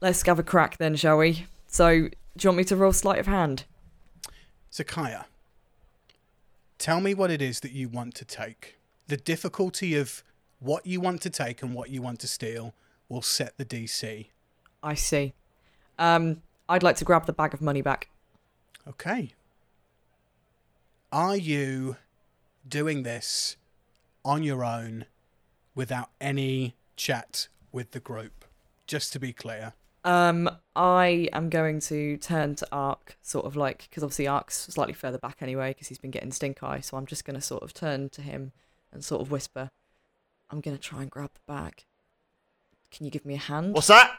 Let's have a crack then, shall we? So, do you want me to roll sleight of hand? Zakaiya, tell me what it is that you want to take. The difficulty of what you want to take and what you want to steal will set the DC. I see. Um, I'd like to grab the bag of money back. Okay. Are you doing this on your own without any chat with the group? Just to be clear. Um, I am going to turn to Aark, sort of like, because obviously Aark's slightly further back anyway, because he's been getting stink eye. So I'm just going to sort of turn to him and sort of whisper, I'm going to try and grab the bag. Can you give me a hand? What's that?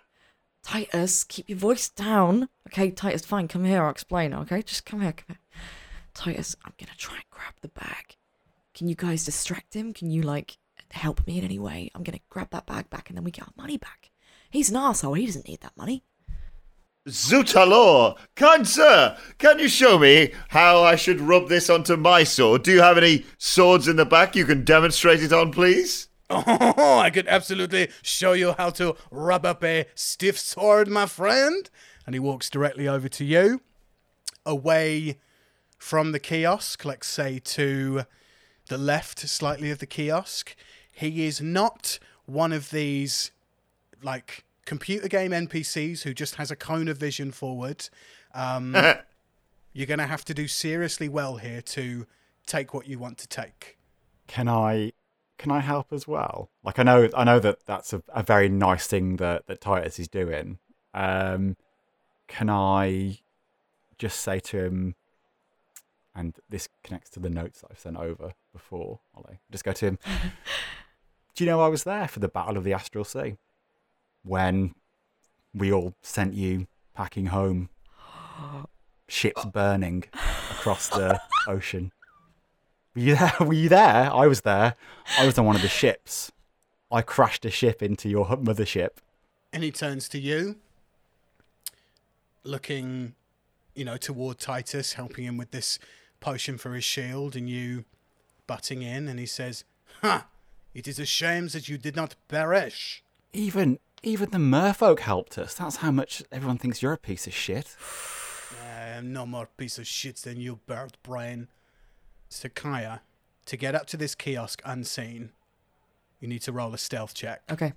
Titus, keep your voice down. Okay, Titus, fine, come here, I'll explain, okay? Just come here, come here. Titus, I'm gonna try and grab the bag. Can you guys distract him? Can you, like, help me in any way? I'm gonna grab that bag back and then we get our money back. He's an asshole, he doesn't need that money. Zutalor, kind sir, can you show me how I should rub this onto my sword? Do you have any swords in the back you can demonstrate it on, please? Oh, I could absolutely show you how to rub up a stiff sword, my friend. And he walks directly over to you, away from the kiosk, let's say to the left slightly of the kiosk. He is not one of these like computer game NPCs who just has a cone of vision forward. Um, you're going to have to do seriously well here to take what you want to take. Can I can I help as well? Like I know I know that that's a, a very nice thing that that Titus is doing. Um, can I just say to him, and this connects to the notes that I've sent over before, Ollie. Just go to him. Do you know I was there for the Battle of the Astral Sea when we all sent you packing home, ships burning across the ocean? Were you there? Were you there? I was there. I was on one of the ships. I crashed a ship into your mothership. And he turns to you, looking, you know, toward Titus, helping him with this potion for his shield, and you butting in, and he says, Ha! It is a shame that you did not perish. Even even the merfolk helped us. That's how much everyone thinks you're a piece of shit. I am no more piece of shit than you, bird brain. Zakaiya, to get up to this kiosk unseen, you need to roll a stealth check. Okay.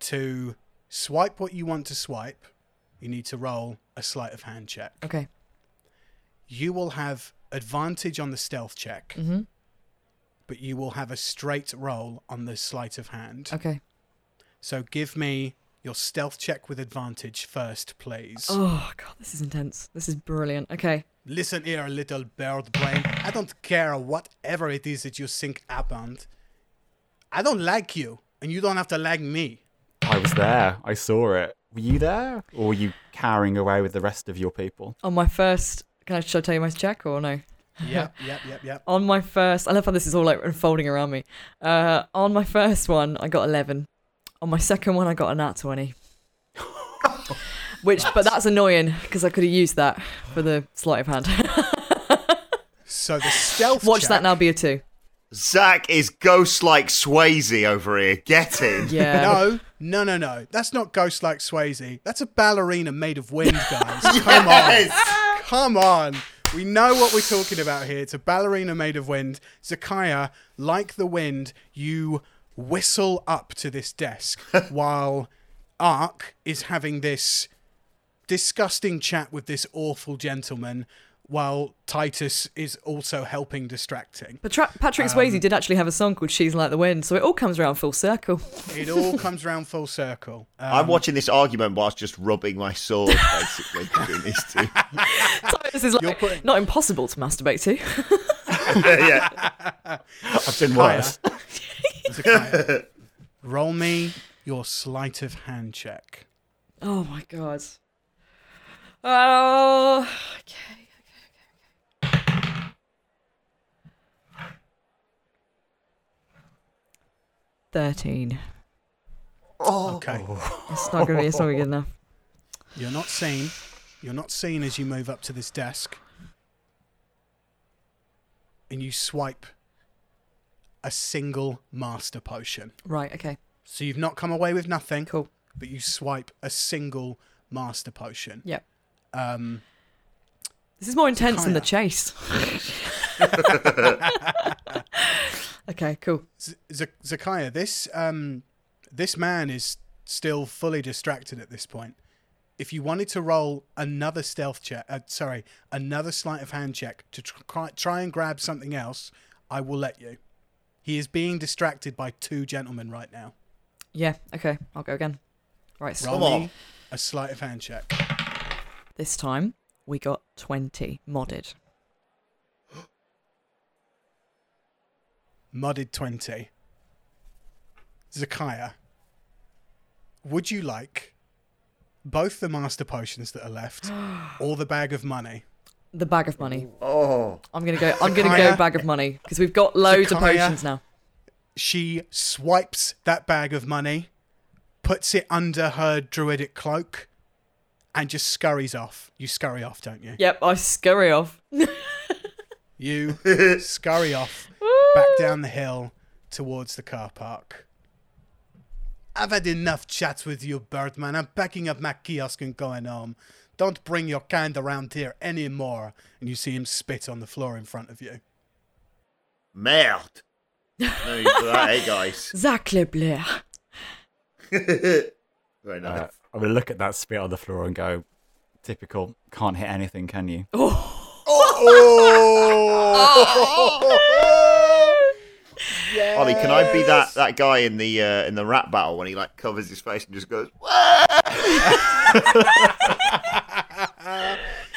To swipe what you want to swipe, you need to roll a sleight of hand check. Okay. you will have advantage on the stealth check, Mm-hmm. but you will have a straight roll on the sleight of hand. Okay. So give me your stealth check with advantage first, please. Oh god, this is intense. This is brilliant. Okay. Listen here, little bird brain. I don't care whatever it is that you think happened. I don't like you, and you don't have to like me. I was there. I saw it. Were you there, or were you carrying away with the rest of your people? On my first, can I should I tell you my check or no? Yep, yep, yep, yep. On my first, I love how this is all like unfolding around me. Uh, on my first one, I got eleven. On my second one, I got a nat twenty. Which, but that's annoying because I could have used that for the sleight of hand. So the stealth Watch check, that now be a two. Zach is ghost like Swayze over here. Get in. Yeah. No, no, no, no. That's not ghost like Swayze. That's a ballerina made of wind, guys. Come on. Come on. We know what we're talking about here. It's a ballerina made of wind. Zakaiya, like the wind, you whistle up to this desk while Aark is having this disgusting chat with this awful gentleman while Titus is also helping distracting. But Tra- Patrick Um, Swayze did actually have a song called "She's Like the Wind," so it all comes around full circle. It all comes round full circle. Um, I'm watching this argument whilst just rubbing my sword, basically, between these two. Titus is You're like, putting- not impossible to masturbate to. yeah. I've been worse. Zakaiya, roll me your sleight of hand check. oh my god. Oh, okay. Thirteen. Oh. Okay. It's not gonna be. It's not gonna be good enough. You're not seen. You're not seen as you move up to this desk. And you swipe a single master potion. Right. Okay. So you've not come away with nothing, Cool. but you swipe a single master potion. Yep. Um, This is more intense than the chase. okay. Cool. Z- Zakaiya, this um, this man is still fully distracted at this point. If you wanted to roll another stealth check, uh, sorry, another sleight of hand check to try, try and grab something else, I will let you. He is being distracted by two gentlemen right now. Yeah. Okay. I'll go again. Right. So Roll on. a sleight of hand check. this time we got twenty modded. Modded 20. Zakaiya, would you like both the master potions that are left or the bag of money? The bag of money. Oh. I'm gonna go. I'm gonna go bag of money because we've got loads of potions now. She swipes that bag of money, puts it under her druidic cloak, and just scurries off. You scurry off, don't you? Yep. I scurry off. You scurry off back down the hill towards the car park. I've had enough chats with you, Birdman. I'm packing up my kiosk and going home. Don't bring your kind around here anymore. And you see him spit on the floor in front of you. Merde. No need for that, eh, guys? Zach Lebler. Very nice. Uh, I'm gonna look at that spit on the floor and go, typical. Can't hit anything, can you? Ollie, can I be that, that guy in the uh, in the rap battle when he like covers his face and just goes?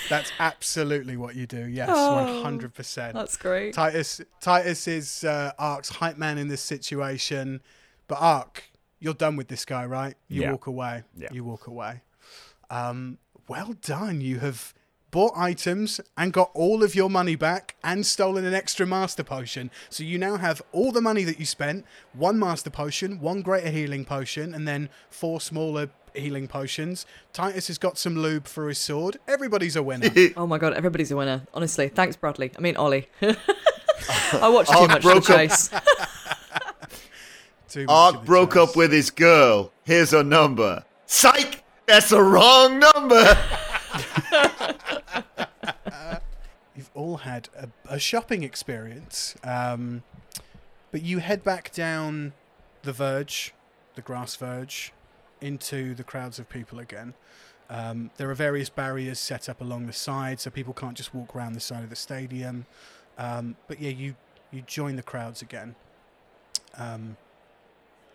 That's absolutely what you do. Yes, Oh, 100%. That's great. Titus Titus is uh, Aark's hype man in this situation, but Aark, you're done with this guy, right? You Yeah. walk away. Yeah. You walk away. Um, well done. You have bought items and got all of your money back and stolen an extra master potion. So you now have all the money that you spent, one master potion, one greater healing potion, and then four smaller healing potions. Titus has got some lube for his sword. Everybody's a winner. Oh my god, everybody's a winner. Honestly, thanks, Bradley. I mean, Ollie. I watched too much broke the chase. Too much Aark the broke chase. up with his girl. Here's her number. Psych! That's the wrong number. All had a, a shopping experience. Um, but you head back down the verge, the grass verge, into the crowds of people again. Um, there are various barriers set up along the side, so people can't just walk around the side of the stadium. Um, but yeah, you you join the crowds again, um,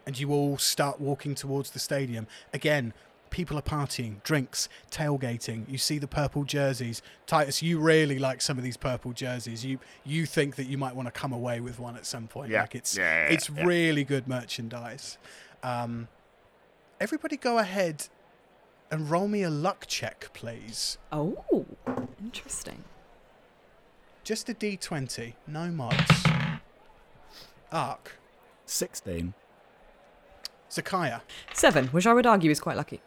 and you all start walking towards the stadium again. People are partying, drinks, tailgating. You see the purple jerseys. Titus, you really like some of these purple jerseys. You you think that you might want to come away with one at some point. Yeah. Like it's Yeah, yeah, it's yeah. really good merchandise. Um, everybody, go ahead and roll me a luck check, please. Oh, interesting. Just a d20, no mods. Aark, Sixteen. Zakaiya, Seven, which I would argue is quite lucky.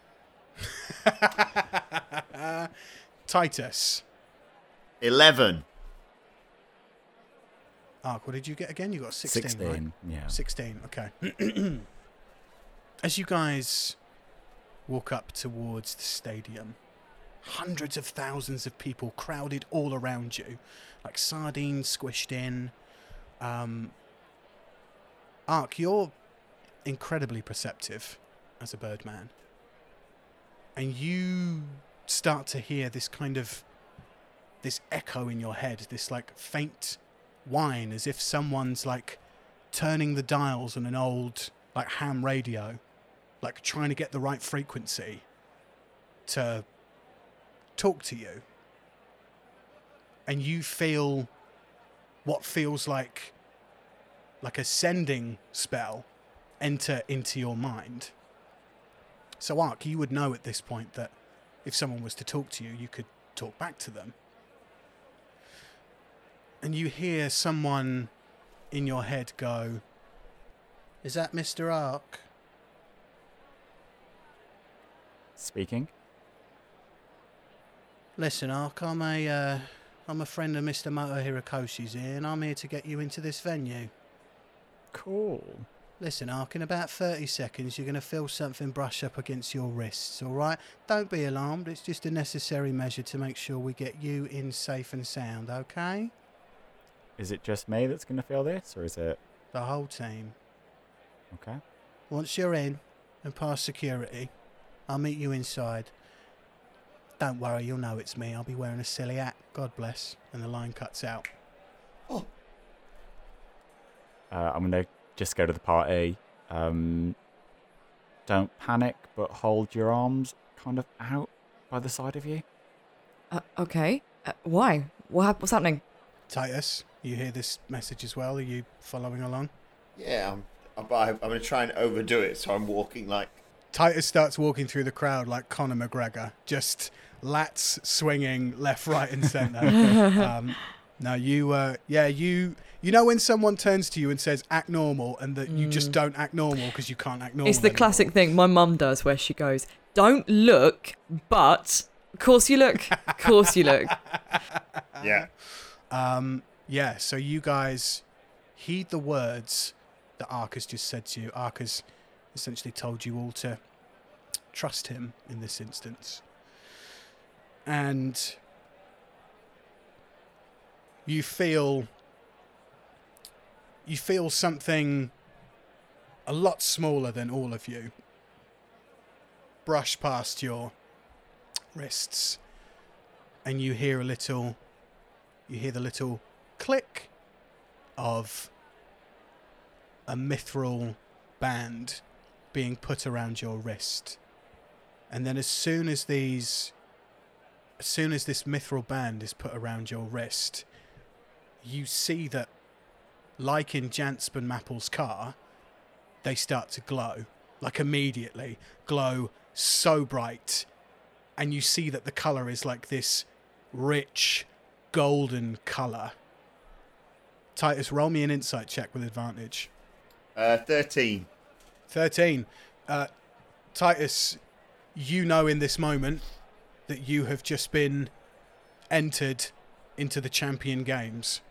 Titus, Eleven. Aark, what did you get again? You got 16, right? yeah. 16, okay. As you guys walk up towards the stadium, hundreds of thousands of people crowded all around you, like sardines squished in. Um, Aark, you're incredibly perceptive as a birdman. And you start to hear this kind of this echo in your head, this like faint whine as if someone's like turning the dials on an old like ham radio, like trying to get the right frequency to talk to you. And you feel what feels like like a sending spell enter into your mind. So Aark, you would know at this point that if someone was to talk to you, you could talk back to them. And you hear someone in your head go, Is that Mr. Aark? Speaking. Listen, Aark, I'm a, uh, I'm a friend of Mr. Moto Hirokoshi's here, and I'm here to get you into this venue. Cool. Listen, Aark, in about 30 seconds, you're going to feel something brush up against your wrists, all right? Don't be alarmed. It's just a necessary measure to make sure we get you in safe and sound, okay? Is it just me that's going to feel this, or is it. The whole team. Okay. Once you're in and past security, I'll meet you inside. Don't worry, you'll know it's me. I'll be wearing a silly hat. God bless. And the line cuts out. Uh, I'm going to just go to the party. Um, don't panic, but hold your arms kind of out by the side of you. Uh, okay. Uh, why? What hap- what's happening? Titus, you hear this message as well? Are you following along? Yeah, I'm, I'm, I'm going to try and overdo it, so I'm walking like. Titus starts walking through the crowd like Conor McGregor, just lats swinging left, right, and centre. um, no, you, uh, yeah, you, you know when someone turns to you and says "act normal" and that you just don't act normal because you can't act normal. It's the anymore. classic thing my mum does where she goes, Don't look, but. Of course you look. Of course you look. Yeah. Um, yeah, so you guys heed the words that Aark has just said to you. Aark has essentially told you all to trust him in this instance. And you feel you feel something a lot smaller than all of you brush past your wrists and you hear a little you hear the little click of a mithril band being put around your wrist. And then as soon as these as soon as this mithril band is put around your wrist, you see that like in Janspen Maple's car, they start to glow. Like immediately. Glow so bright. And you see that the colour is like this rich golden colour. Titus, roll me an insight check with advantage. Uh, 13. 13. Uh, Titus, you know in this moment that you have just been entered into the champion games.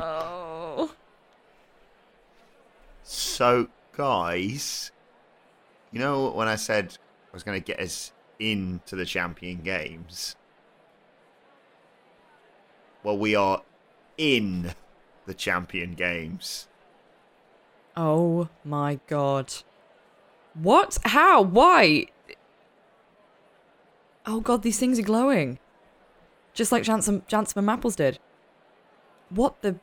Oh. So, guys, you know when I said I was going to get us into the champion games? Well, we are in the champion games. Oh my god. What? How? Why? Oh god, these things are glowing. Just like Jansen, Jansen and Maples did. What the?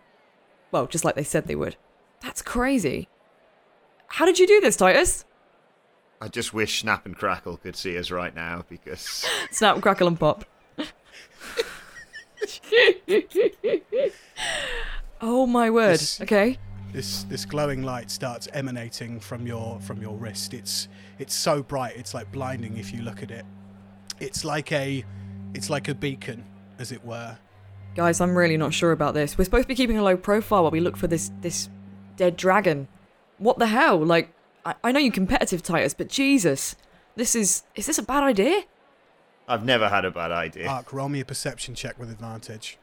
Well, just like they said they would. That's crazy. How did you do this, Titus? I just wish Snap and Crackle could see us right now because Snap, crackle, and pop. oh my word. This- Okay. This this glowing light starts emanating from your from your wrist. It's it's so bright, it's like blinding if you look at it. It's like a it's like a beacon, as it were. Guys, I'm really not sure about this. We're supposed to be keeping a low profile while we look for this this dead dragon. What the hell? Like, I, I know you're competitive, Titus, but Jesus, this is is this a bad idea? I've never had a bad idea. Aark, roll me a perception check with advantage.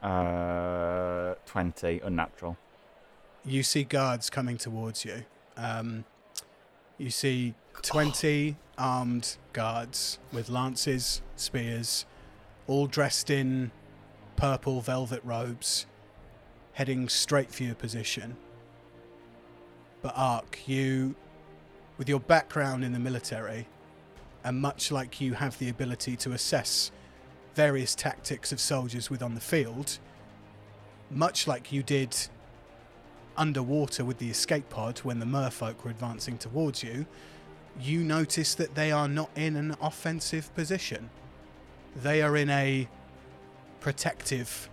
Uh, 20, unnatural. You see guards coming towards you. Um, you see 20 armed guards with lances, spears, all dressed in purple velvet robes, heading straight for your position. But Aark, you, with your background in the military, and much like you have the ability to assess various tactics of soldiers with on the field, much like you did underwater with the escape pod when the merfolk were advancing towards you, you notice that they are not in an offensive position. They are in a protective,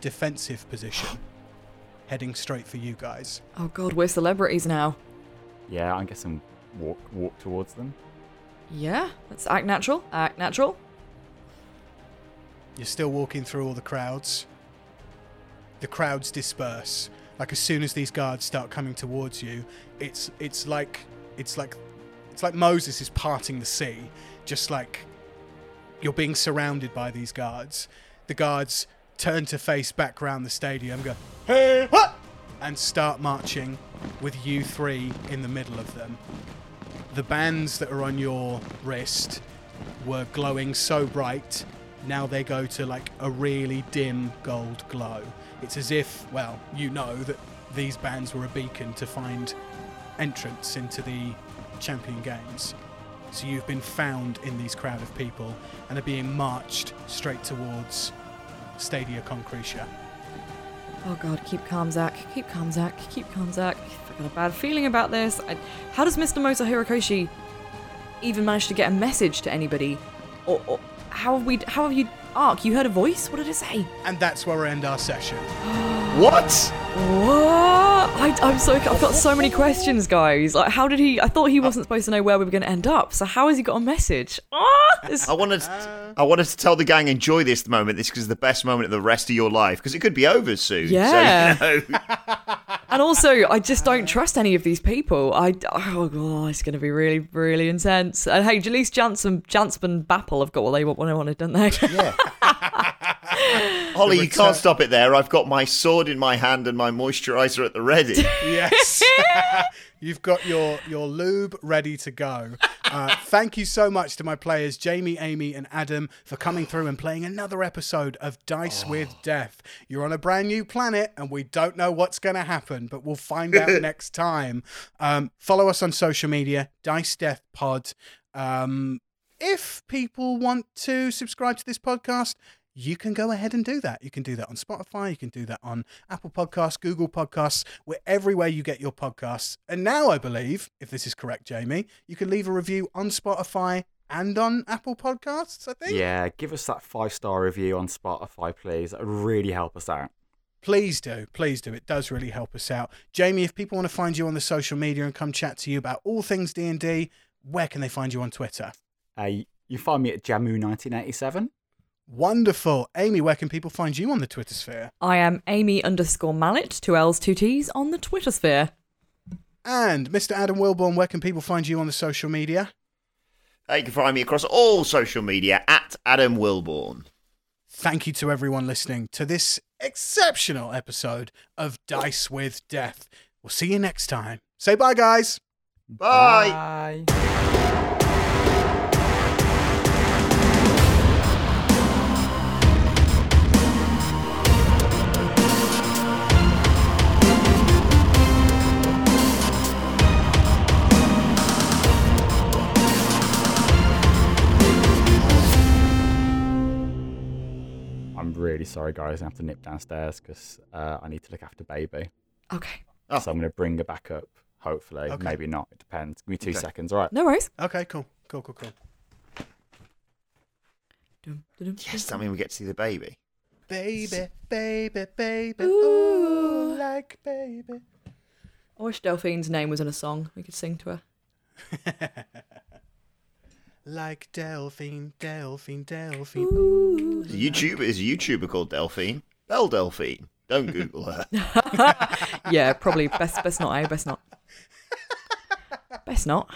defensive position, heading straight for you guys. Oh god, we're celebrities now. Yeah, I'm guessing walk walk towards them. Yeah, let's act natural. Act natural. You're still walking through all the crowds. The crowds disperse. Like as soon as these guards start coming towards you, it's it's like it's like it's like Moses is parting the sea, just like you're being surrounded by these guards. The guards turn to face back round the stadium, go hey, what? and start marching with you three in the middle of them. The bands that are on your wrist were glowing so bright, now they go to like a really dim gold glow. It's as if, well, you know that these bands were a beacon to find entrance into the Champion Games. So you've been found in these crowd of people and are being marched straight towards Stadia Concretia. Oh god, keep calm, Zach. Keep calm, Zach. Keep calm, Zach. I've got a bad feeling about this. I, how does Mr. Moto Hirokoshi even manage to get a message to anybody? Or, or how have we? How have you? Aark, you heard a voice? What did it say? And that's where we end our session. What? What? I, I'm so. I've got so many questions, guys. Like, how did he? I thought he wasn't supposed to know where we were going to end up. So how has he got a message? Ah, this- I wanted, to, I wanted to tell the gang enjoy this moment. This is the best moment of the rest of your life because it could be over soon. Yeah. So, you know, And also, I just don't trust any of these people. I oh god, it's going to be really, really intense. And hey, at least Jansen, Jansen and Maple have got what they want, what they wanted, don't they? yeah. Holly, you can't stop it there. I've got my sword in my hand and my moisturizer at the ready. Yes. You've got your, your lube ready to go. Uh, thank you so much to my players, Jamie, Amy, and Adam, for coming through and playing another episode of Dice with Death. You're on a brand new planet, and we don't know what's going to happen, but we'll find out next time. Um, follow us on social media, Dice Death Pod. Um, if people want to subscribe to this podcast, you can go ahead and do that. You can do that on Spotify, you can do that on Apple Podcasts, Google Podcasts, where everywhere you get your podcasts. And now I believe, if this is correct, Jamie, you can leave a review on Spotify and on Apple Podcasts, I think. Yeah, give us that five star review on Spotify, please. That would really help us out. Please do. Please do. It does really help us out. Jamie, if people want to find you on the social media and come chat to you about all things D&D, where can they find you on Twitter? Uh, you find me at Jamu1987. Wonderful. Amy, where can people find you on the Twitter sphere? I am Amy underscore Mallett, two L's, two T's on the Twitter sphere. And Mr. Adam Wilbourn, where can people find you on the social media? You can find me across all social media at Adam Wilbourn. Thank you to everyone listening to this exceptional episode of Dice with Death. We'll see you next time. Say bye, guys. Bye. Bye. Really sorry, guys. I have to nip downstairs because uh, I need to look after baby. Okay. Oh. So I'm going to bring her back up. Hopefully, Okay. maybe not. It depends. Give me two Okay. seconds. All right. No worries. Okay, cool. Cool, cool, cool. Dum, dum, Yes, does that mean we get to see the baby? Baby, baby, baby. Ooh. Ooh, like baby. I wish Delphine's name was in a song we could sing to her. Like Delphine, Delphine, Delphine. Ooh. YouTube is a YouTuber called Delphine. Belle Delphine. Don't Google her. yeah, probably best best not, eh? Best not. Best not.